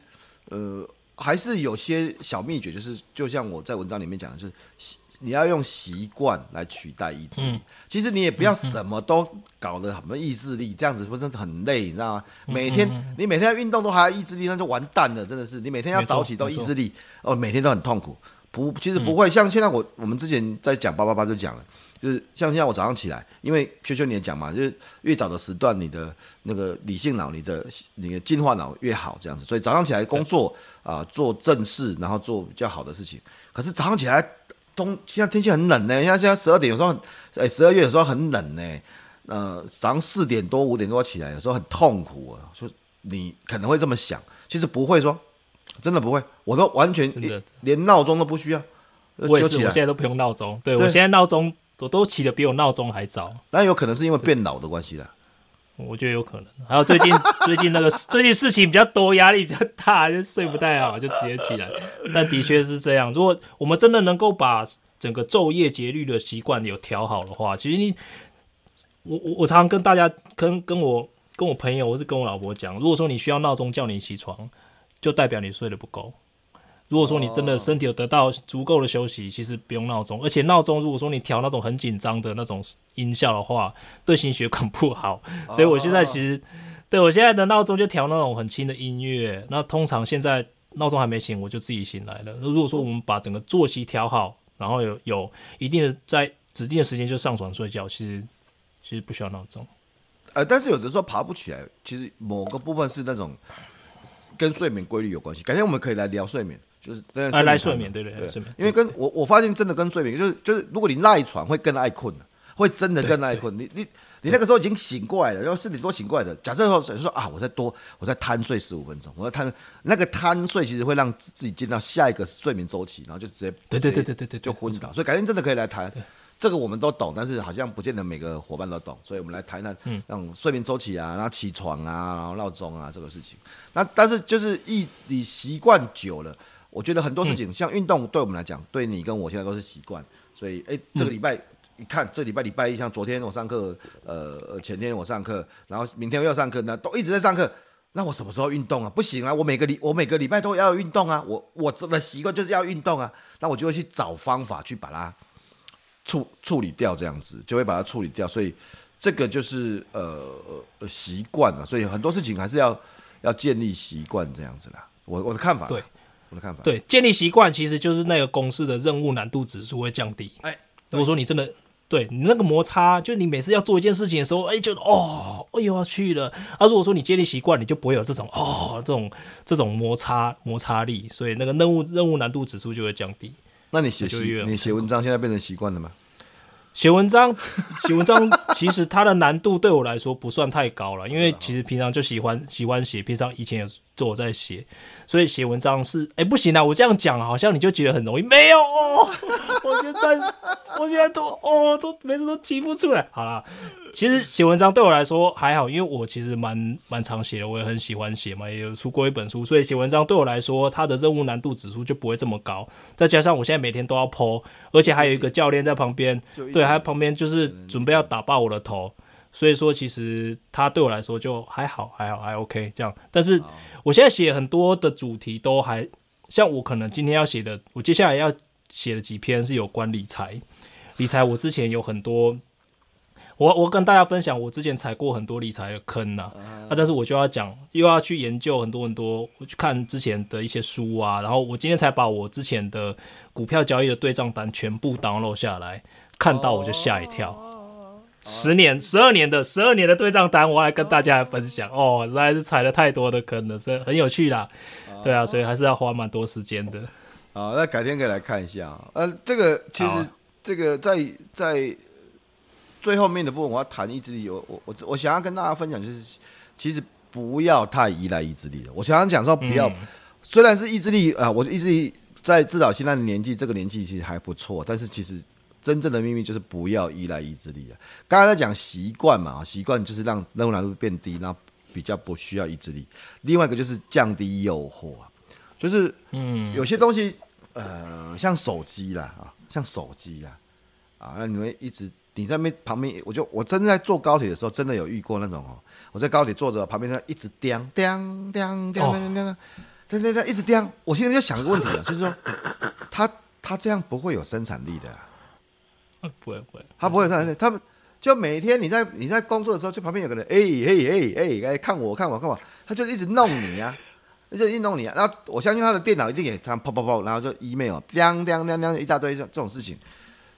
呃还是有些小秘诀，就是就像我在文章里面讲的，就是。你要用习惯来取代意志力，嗯、其实你也不要什么都搞得什么意志力，这样子不是很累，你知道吗？每天你每天要运动都还要意志力，那就完蛋了，真的是。你每天要早起都意志力，哦，每天都很痛苦。不，其实不会像现在我我们之前在讲八八八就讲了，就是像现在我早上起来，因为秋秋你也讲嘛，就是越早的时段，你的那个理性脑、你的你的进化脑越好，这样子。所以早上起来工作啊、呃，做正事，然后做比较好的事情。可是早上起来。冬现在天气很冷呢，像现在十二点有时候很，哎，十二月有时候很冷呢。呃，早上四点多五点多起来，有时候很痛苦啊。就你可能会这么想，其实不会说，真的不会，我都完全连连闹钟都不需要。我也是，我现在都不用闹钟。对，对我现在闹钟我都起的比我闹钟还早。那有可能是因为变老的关系啦。我觉得有可能，还有最近 [laughs] 最近那个最近事情比较多，压力比较大，就睡不太好，就直接起来。但的确是这样，如果我们真的能够把整个昼夜节律的习惯有调好的话，其实你，我我我常常跟大家跟跟我跟我朋友，或是跟我老婆讲，如果说你需要闹钟叫你起床，就代表你睡得不够。如果说你真的身体有得到足够的休息，其实不用闹钟。而且闹钟如果说你调那种很紧张的那种音效的话，对心血管不好。所以我现在其实，对我现在的闹钟就调那种很轻的音乐。那通常现在闹钟还没醒，我就自己醒来了。那如果说我们把整个作息调好，然后有有一定的在指定的时间就上床睡觉，其实其实不需要闹钟。呃，但是有的时候爬不起来，其实某个部分是那种跟睡眠规律有关系。改天我们可以来聊睡眠，就是来来睡眠，对对对，睡眠。因为跟我我发现真的跟睡眠，就是就是如果你赖床会更爱困，会真的更爱困。你你你那个时候已经醒过来了，然后是你多醒过来的。假设说，说啊，我再多我再贪睡十五分钟，我再贪那个贪睡，其实会让自己进到下一个睡眠周期，然后就直接对对对对对对就昏倒。所以改天真的可以来谈。这个我们都懂，但是好像不见得每个伙伴都懂，所以我们来谈谈，嗯，让睡眠周期啊，然后起床啊，然后闹钟啊这个事情。那但是就是一你习惯久了，我觉得很多事情，像运动对我们来讲，对你跟我现在都是习惯。所以哎，这个礼拜一看，这礼拜礼拜一，像昨天我上课，呃，前天我上课，然后明天又要上课，那都一直在上课。那我什么时候运动啊？不行啊，我每个礼我每个礼拜都要运动啊。我我这个习惯就是要运动啊。那我就会去找方法去把它。处处理掉这样子，就会把它处理掉，所以这个就是呃习惯了，所以很多事情还是要要建立习惯这样子啦。我我的看法，对我的看法，对建立习惯其实就是那个公式的任务难度指数会降低。哎，如果说你真的对你那个摩擦，就你每次要做一件事情的时候，哎，就哦，哎呦要去了。啊，如果说你建立习惯，你就不会有这种哦这种这种摩擦摩擦力，所以那个任务任务难度指数就会降低。那你写习你写文章现在变成习惯了吗？写文章，[laughs] 写文章其实它的难度对我来说不算太高了，因为其实平常就喜欢喜欢写，平常以前有做我在写，所以写文章是哎、欸、不行啊，我这样讲好像你就觉得很容易，没有哦，[laughs] 我现在 [laughs] 我现在都哦都每次都提不出来，好啦。其实写文章对我来说还好，因为我其实蛮蛮常写的，我也很喜欢写嘛，也有出过一本书，所以写文章对我来说，它的任务难度指数就不会这么高。再加上我现在每天都要 po，而且还有一个教练在旁边，对，还旁边就是准备要打爆我的头，所以说其实它对我来说就还好，还好，还 OK 这样。但是我现在写很多的主题都还像我可能今天要写的，我接下来要写的几篇是有关理财，理财我之前有很多。我我跟大家分享，我之前踩过很多理财的坑呐，啊，啊，但是我就要讲，又要去研究很多很多，我去看之前的一些书啊，然后我今天才把我之前的股票交易的对账单全部 download 下来，看到我就吓一跳，十年、十二年的、十二年的对账单，我来跟大家来分享，哦，实在是踩了太多的坑了，所以很有趣啦，对啊，所以还是要花蛮多时间的。好，那改天可以来看一下啊，呃，这个其实这个在在。最后面的部分，我要谈意志力。我我我我想要跟大家分享，就是其实不要太依赖意志力了。我想要讲说，不要，嗯、虽然是意志力啊，我的意志力在至少现在的年纪，这个年纪其实还不错。但是其实真正的秘密就是不要依赖意志力啊。刚才在讲习惯嘛，习惯就是让任务难度变低，然后比较不需要意志力。另外一个就是降低诱惑，就是嗯，有些东西呃，像手机啦啊，像手机呀啊，那你们一直。你在那边旁边，我就我真的在坐高铁的时候，真的有遇过那种哦。我在高铁坐着，旁边他一直叮叮叮叮叮叮，对对对，一直叮。我现在就想一个问题了，就是说，他他这样不会有生产力的。[laughs] 不会不会，他不会有生产力。他们就每天你在你在工作的时候，就旁边有个人，哎哎哎哎，看我看我看我，他就一直弄你呀，[laughs] 就一直弄你啊。然后我相信他的电脑一定也这样啪啪啪，然后就 email 叮叮叮叮一大堆这这种事情，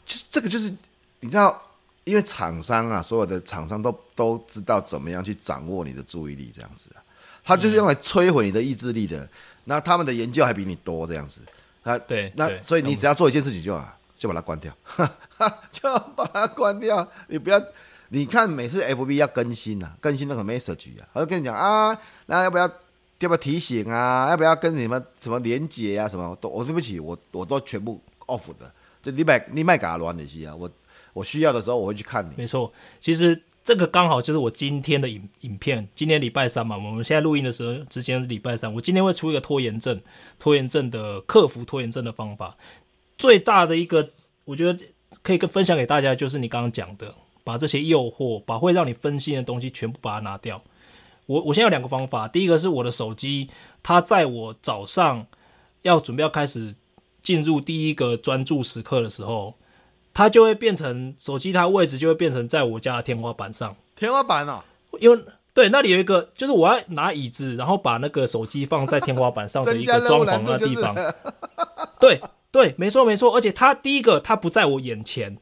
就是这个就是你知道。因为厂商啊，所有的厂商都都知道怎么样去掌握你的注意力，这样子啊，他就是用来摧毁你的意志力的。那他们的研究还比你多，这样子。啊，对，那所以你只要做一件事情就好，就把它关掉，[laughs] 就把它关掉。你不要，你看每次 FB 要更新啊，更新那个 message 啊，他就跟你讲啊，那要不要要不要提醒啊？要不要跟你们什么连接啊？什么都，我对不起，我我都全部 off 的。这你买你卖嘎乱的些啊，我。我需要的时候我会去看你。没错，其实这个刚好就是我今天的影影片。今天礼拜三嘛，我们现在录音的时候之前是礼拜三。我今天会出一个拖延症，拖延症的克服拖延症的方法。最大的一个，我觉得可以跟分享给大家，就是你刚刚讲的，把这些诱惑，把会让你分心的东西全部把它拿掉。我我现在有两个方法，第一个是我的手机，它在我早上要准备要开始进入第一个专注时刻的时候。它就会变成手机，它位置就会变成在我家的天花板上。天花板啊，因为对，那里有一个，就是我要拿椅子，然后把那个手机放在天花板上的一个装潢的地方。对，对，没错没错，而且他第一个他不在我眼前，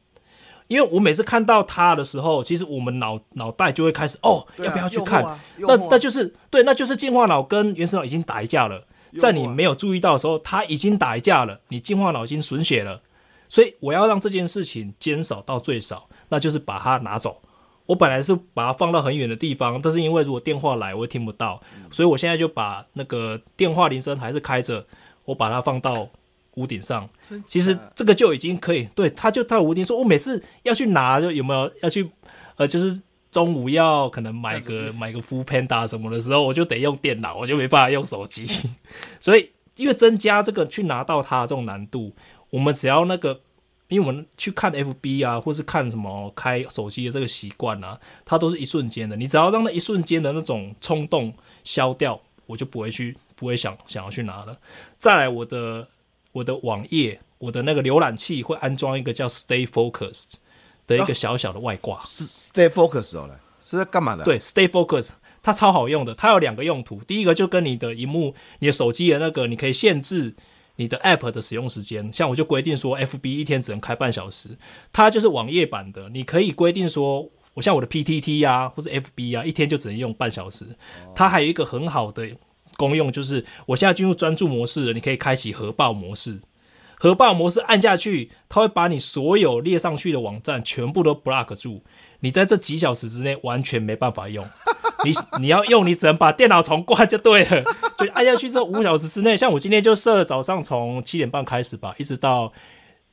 因为我每次看到他的时候，其实我们脑脑袋就会开始哦，啊、要不要去看？啊、那那就是对，那就是进化脑跟原始脑已经打一架了，在你没有注意到的时候，他已经打一架了，你进化脑已经损血了，所以我要让这件事情减少到最少，那就是把它拿走。我本来是把它放到很远的地方，但是因为如果电话来，我会听不到，所以我现在就把那个电话铃声还是开着，我把它放到屋顶上。其实这个就已经可以，对，他就他屋顶说，我每次要去拿，就有没有要去，呃，就是中午要可能买个买个 Full Panda 什么的时候，我就得用电脑，我就没办法用手机。[laughs] 所以因为增加这个去拿到它这种难度，我们只要那个。因为我们去看 FB 啊，或是看什么开手机的这个习惯啊，它都是一瞬间的。你只要让那一瞬间的那种冲动消掉，我就不会去，不会想想要去拿了。再来，我的我的网页，我的那个浏览器会安装一个叫 Stay Focused 的一个小小的外挂。是、哦、Stay Focused 哦，是在干嘛的？对，Stay Focused，它超好用的。它有两个用途，第一个就跟你的荧幕、你的手机的那个，你可以限制。你的 App 的使用时间，像我就规定说，FB 一天只能开半小时，它就是网页版的。你可以规定说，我像我的 PTT 呀、啊，或是 FB 啊，一天就只能用半小时。它还有一个很好的功用，就是我现在进入专注模式了，你可以开启核爆模式。核爆模式按下去，它会把你所有列上去的网站全部都 block 住，你在这几小时之内完全没办法用。[laughs] 你你要用，你只能把电脑重灌就对了。就按下去之后，五小时之内，像我今天就设早上从七点半开始吧，一直到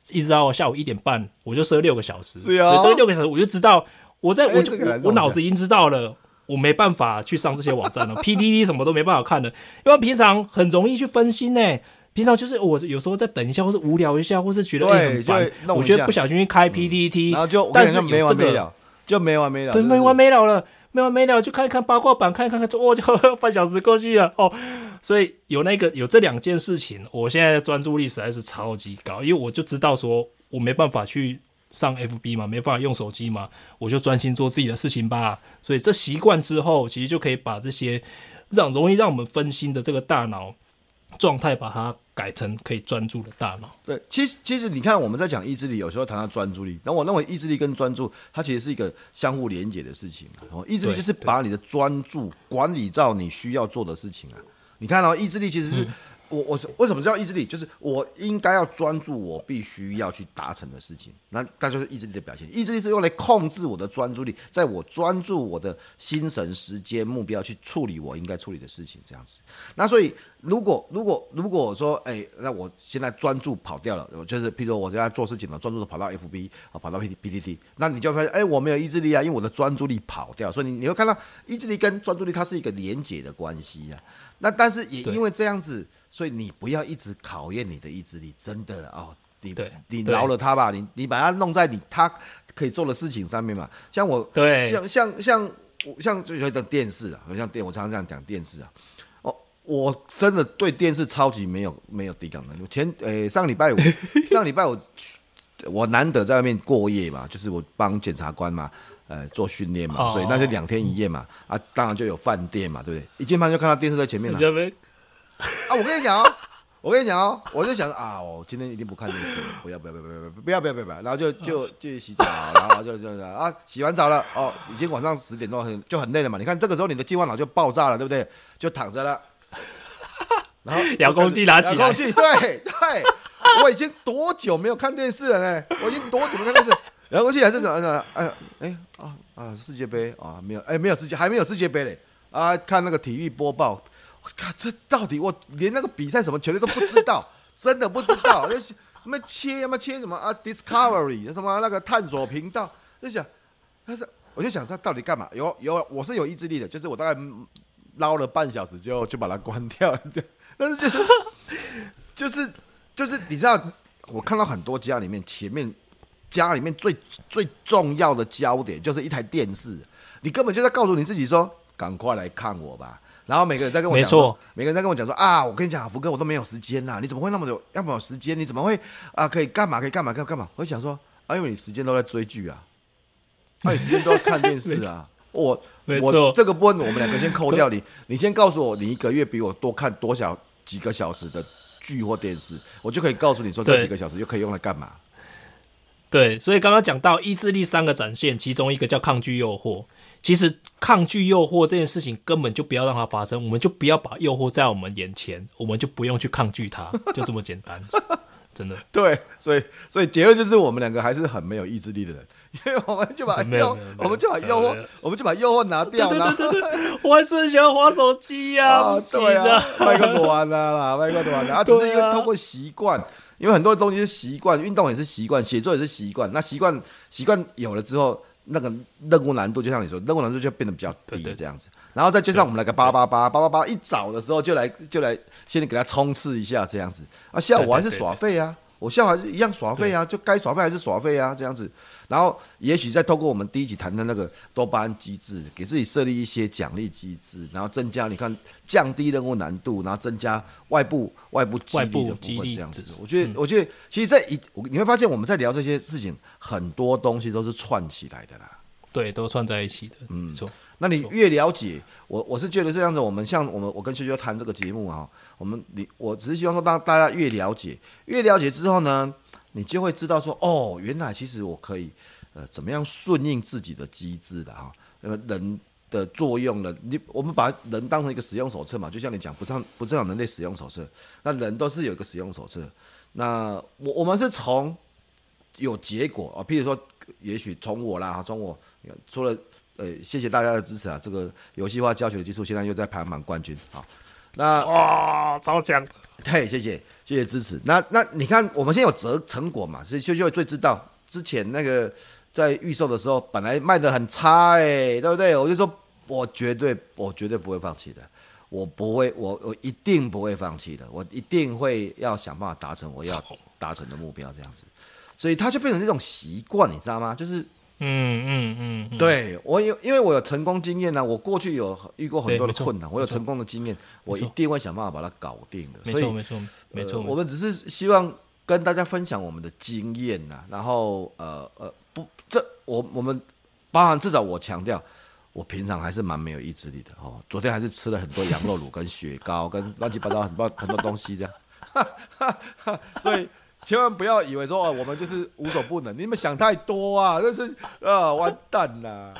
一直到下午一点半，我就设六个小时。是啊，所以这个六个小时我就知道，我在我就、欸、我脑子已经知道了，我没办法去上这些网站了，[laughs] PDD 什么都没办法看的，因为平常很容易去分心呢。平常就是我有时候在等一下，或是无聊一下，或是觉得很烦，我觉得不小心去开嗯、然后就但是没完没了，就没完没了，对，没完没了了。没完没了，就看一看八卦版，看一看看，哦，就半小时过去了哦。所以有那个有这两件事情，我现在的专注力实在是超级高，因为我就知道说我没办法去上 FB 嘛，没办法用手机嘛，我就专心做自己的事情吧。所以这习惯之后，其实就可以把这些让容易让我们分心的这个大脑状态，把它。改成可以专注的大脑。对，其实其实你看我们在讲意志力，有时候谈到专注力，那我认为意志力跟专注，它其实是一个相互连接的事情。哦，意志力就是把你的专注管理到你需要做的事情啊。你看到意志力其实是。我我是为什么叫意志力？就是我应该要专注我必须要去达成的事情，那那就是意志力的表现。意志力是用来控制我的专注力，在我专注我的心神、时间、目标去处理我应该处理的事情，这样子。那所以如果如果如果我说，哎、欸，那我现在专注跑掉了，我就是譬如说我现在做事情了，专注的跑到 FB 啊，跑到 P P T T，那你就发现，哎、欸，我没有意志力啊，因为我的专注力跑掉。所以你你会看到意志力跟专注力它是一个连结的关系呀。那但是也因为这样子。所以你不要一直考验你的意志力，真的哦，你你饶了他吧，你你把它弄在你他可以做的事情上面嘛。像我，对，像像像像就有一个电视啊，像电，我常常这样讲电视啊。我真的对电视超级没有没有抵抗能力。前诶上个礼拜上礼拜 [laughs] 我去我难得在外面过夜嘛，就是我帮检察官嘛，呃做训练嘛，所以那就两天一夜嘛啊，当然就有饭店嘛，对不对？一进房就看到电视在前面了。啊，我跟你讲哦，[laughs] 我跟你讲哦，我就想啊，我今天一定不看电视，不要不要不要不要不要不要不要不要，然后就就就洗澡，然后就就啊洗完澡了哦，已经晚上十点多很就很累了嘛，你看这个时候你的计划脑就爆炸了，对不对？就躺着了。[laughs] 然后遥控器拿起来，遥控器对对，我已经多久没有看电视了呢？我已经多久没看电视？[laughs] 遥控器还是怎么怎哎呀哎啊啊世界杯啊没有哎没有世界还没有世界杯嘞啊看那个体育播报。我靠，这到底我连那个比赛什么球队都不知道，真的不知道。就什么切什么切什么啊，Discovery 什么那个探索频道，就想，但是我就想他到底干嘛？有有，我是有意志力的，就是我大概捞了半小时就就把它关掉了，[laughs] 就但是就是就是就是你知道，我看到很多家里面前面家里面最最重要的焦点就是一台电视，你根本就在告诉你自己说，赶快来看我吧。然后每个人在跟我讲，没错，每个人在跟我讲说啊，我跟你讲，福哥，我都没有时间呐、啊，你怎么会那么有要么有时间？你怎么会啊？可以干嘛？可以干嘛？可以干嘛？我想说，啊，因为你时间都在追剧啊，那、啊、你时间都在看电视啊。我我这个部分我们两个先扣掉你，你先告诉我，你一个月比我多看多少几个小时的剧或电视，我就可以告诉你说这几个小时又可以用来干嘛。对，所以刚刚讲到意志力三个展现，其中一个叫抗拒诱惑。其实抗拒诱惑这件事情根本就不要让它发生，我们就不要把诱惑在我们眼前，我们就不用去抗拒它，就这么简单，[laughs] 真的。对，所以所以结论就是我们两个还是很没有意志力的人，因为我们就把诱，我们就把诱惑，我们就把诱惑拿掉了。对对对对，[laughs] 我还是很喜欢滑手机呀，啊，对啊，麦克多完了啦，麦克多完了，啊，只是因为通过习惯。因为很多东西是习惯，运动也是习惯，写作也是习惯。那习惯习惯有了之后，那个任务难度就像你说，任务难度就变得比较低，这样子。然后再加上我们来个八八八八八八，一早的时候就来就来，先给他冲刺一下这样子。啊，下午还是耍废啊，我下午还是一样耍废啊，就该耍废还是耍废啊，这样子。然后，也许再透过我们第一集谈的那个多巴胺机制，给自己设立一些奖励机制，然后增加你看降低任务难度，然后增加外部外部激励的部分，这样子。我觉得，我觉得，其实在一你会发现我们在聊这些事情，很多东西都是串起来的啦。对，都串在一起的。嗯，没错。那你越了解我，我是觉得这样子。我们像我们，我跟秋秋谈这个节目啊，我们你我只是希望说，当大家越了解，越了解之后呢，你就会知道说，哦，原来其实我可以，呃，怎么样顺应自己的机制的哈，那么，人的作用了。你我们把人当成一个使用手册嘛，就像你讲不正不正常人类使用手册，那人都是有一个使用手册。那我我们是从有结果啊，譬如说，也许从我啦，从我除了呃，谢谢大家的支持啊，这个游戏化教学的技术现在又在排行榜冠军啊。那哇，超强！[laughs] 对，谢谢谢谢支持。那那你看，我们现在有折成果嘛？所以秀秀最知道之前那个在预售的时候，本来卖的很差哎、欸，对不对？我就说，我绝对我绝对不会放弃的，我不会，我我一定不会放弃的，我一定会要想办法达成我要达成的目标，这样子。所以它就变成这种习惯，你知道吗？就是。嗯嗯嗯，嗯对我有，因为我有成功经验呢、啊，我过去有遇过很多的困难，我有成功的经验，我一定会想办法把它搞定的。所以没错没错，我们只是希望跟大家分享我们的经验呐、啊，然后呃呃不，这我我们包含至少我强调，我平常还是蛮没有意志力的哦。昨天还是吃了很多羊肉卤跟雪糕跟乱七八糟很多很多东西这样，[laughs] 所以。千万不要以为说哦，我们就是无所不能，你们想太多啊，这是啊，完蛋了。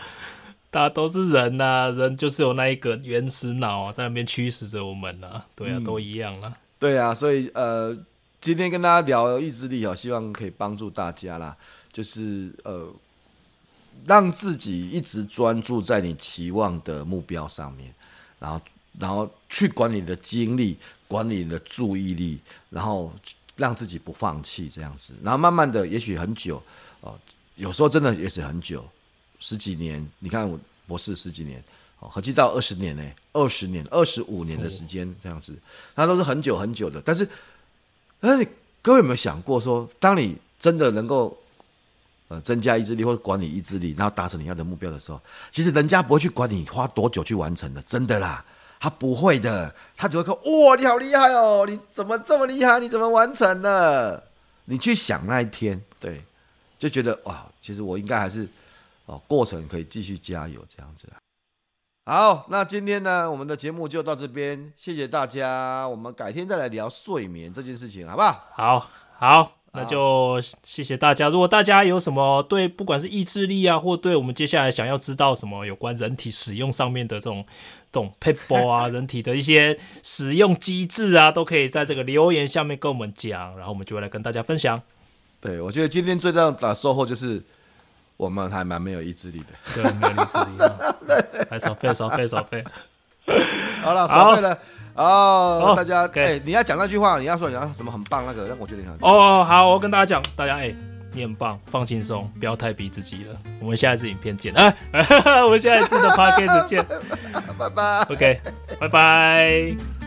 大家都是人呐、啊，人就是有那一个原始脑、啊、在那边驱使着我们呐、啊，对啊，嗯、都一样啊。对啊，所以呃，今天跟大家聊意志力啊，希望可以帮助大家啦，就是呃，让自己一直专注在你期望的目标上面，然后然后去管理你的精力，管理你的注意力，然后。让自己不放弃这样子，然后慢慢的，也许很久，哦，有时候真的也是很久，十几年。你看我博士十几年，哦，合计到二十年呢，二十年、二十五年的时间这样子，那都是很久很久的。但是，但是你各位有没有想过说，当你真的能够，呃，增加意志力或者管理意志力，然后达成你要的目标的时候，其实人家不会去管你花多久去完成的，真的啦。他不会的，他只会说：“哇，你好厉害哦！你怎么这么厉害？你怎么完成的？你去想那一天，对，就觉得哇，其实我应该还是哦，过程可以继续加油这样子啊。”好，那今天呢，我们的节目就到这边，谢谢大家，我们改天再来聊睡眠这件事情，好不好？好，好。那就谢谢大家。如果大家有什么对不管是意志力啊，或对我们接下来想要知道什么有关人体使用上面的这种这种 paper 啊，[laughs] 人体的一些使用机制啊，都可以在这个留言下面跟我们讲，然后我们就会来跟大家分享。对，我觉得今天最大的收获就是我们还蛮没有意志力的，对，没有意志力，还少费少费少费。好了，少费了。哦，大家，哎，你要讲那句话，你要说你要什么很棒那个，让我觉得你很哦，好，我跟大家讲，大家哎，你很棒，放轻松，不要太逼自己了。我们下一次影片见，哎，[laughs] 我们下一次的 podcast 见，[laughs] 拜拜，OK，拜拜。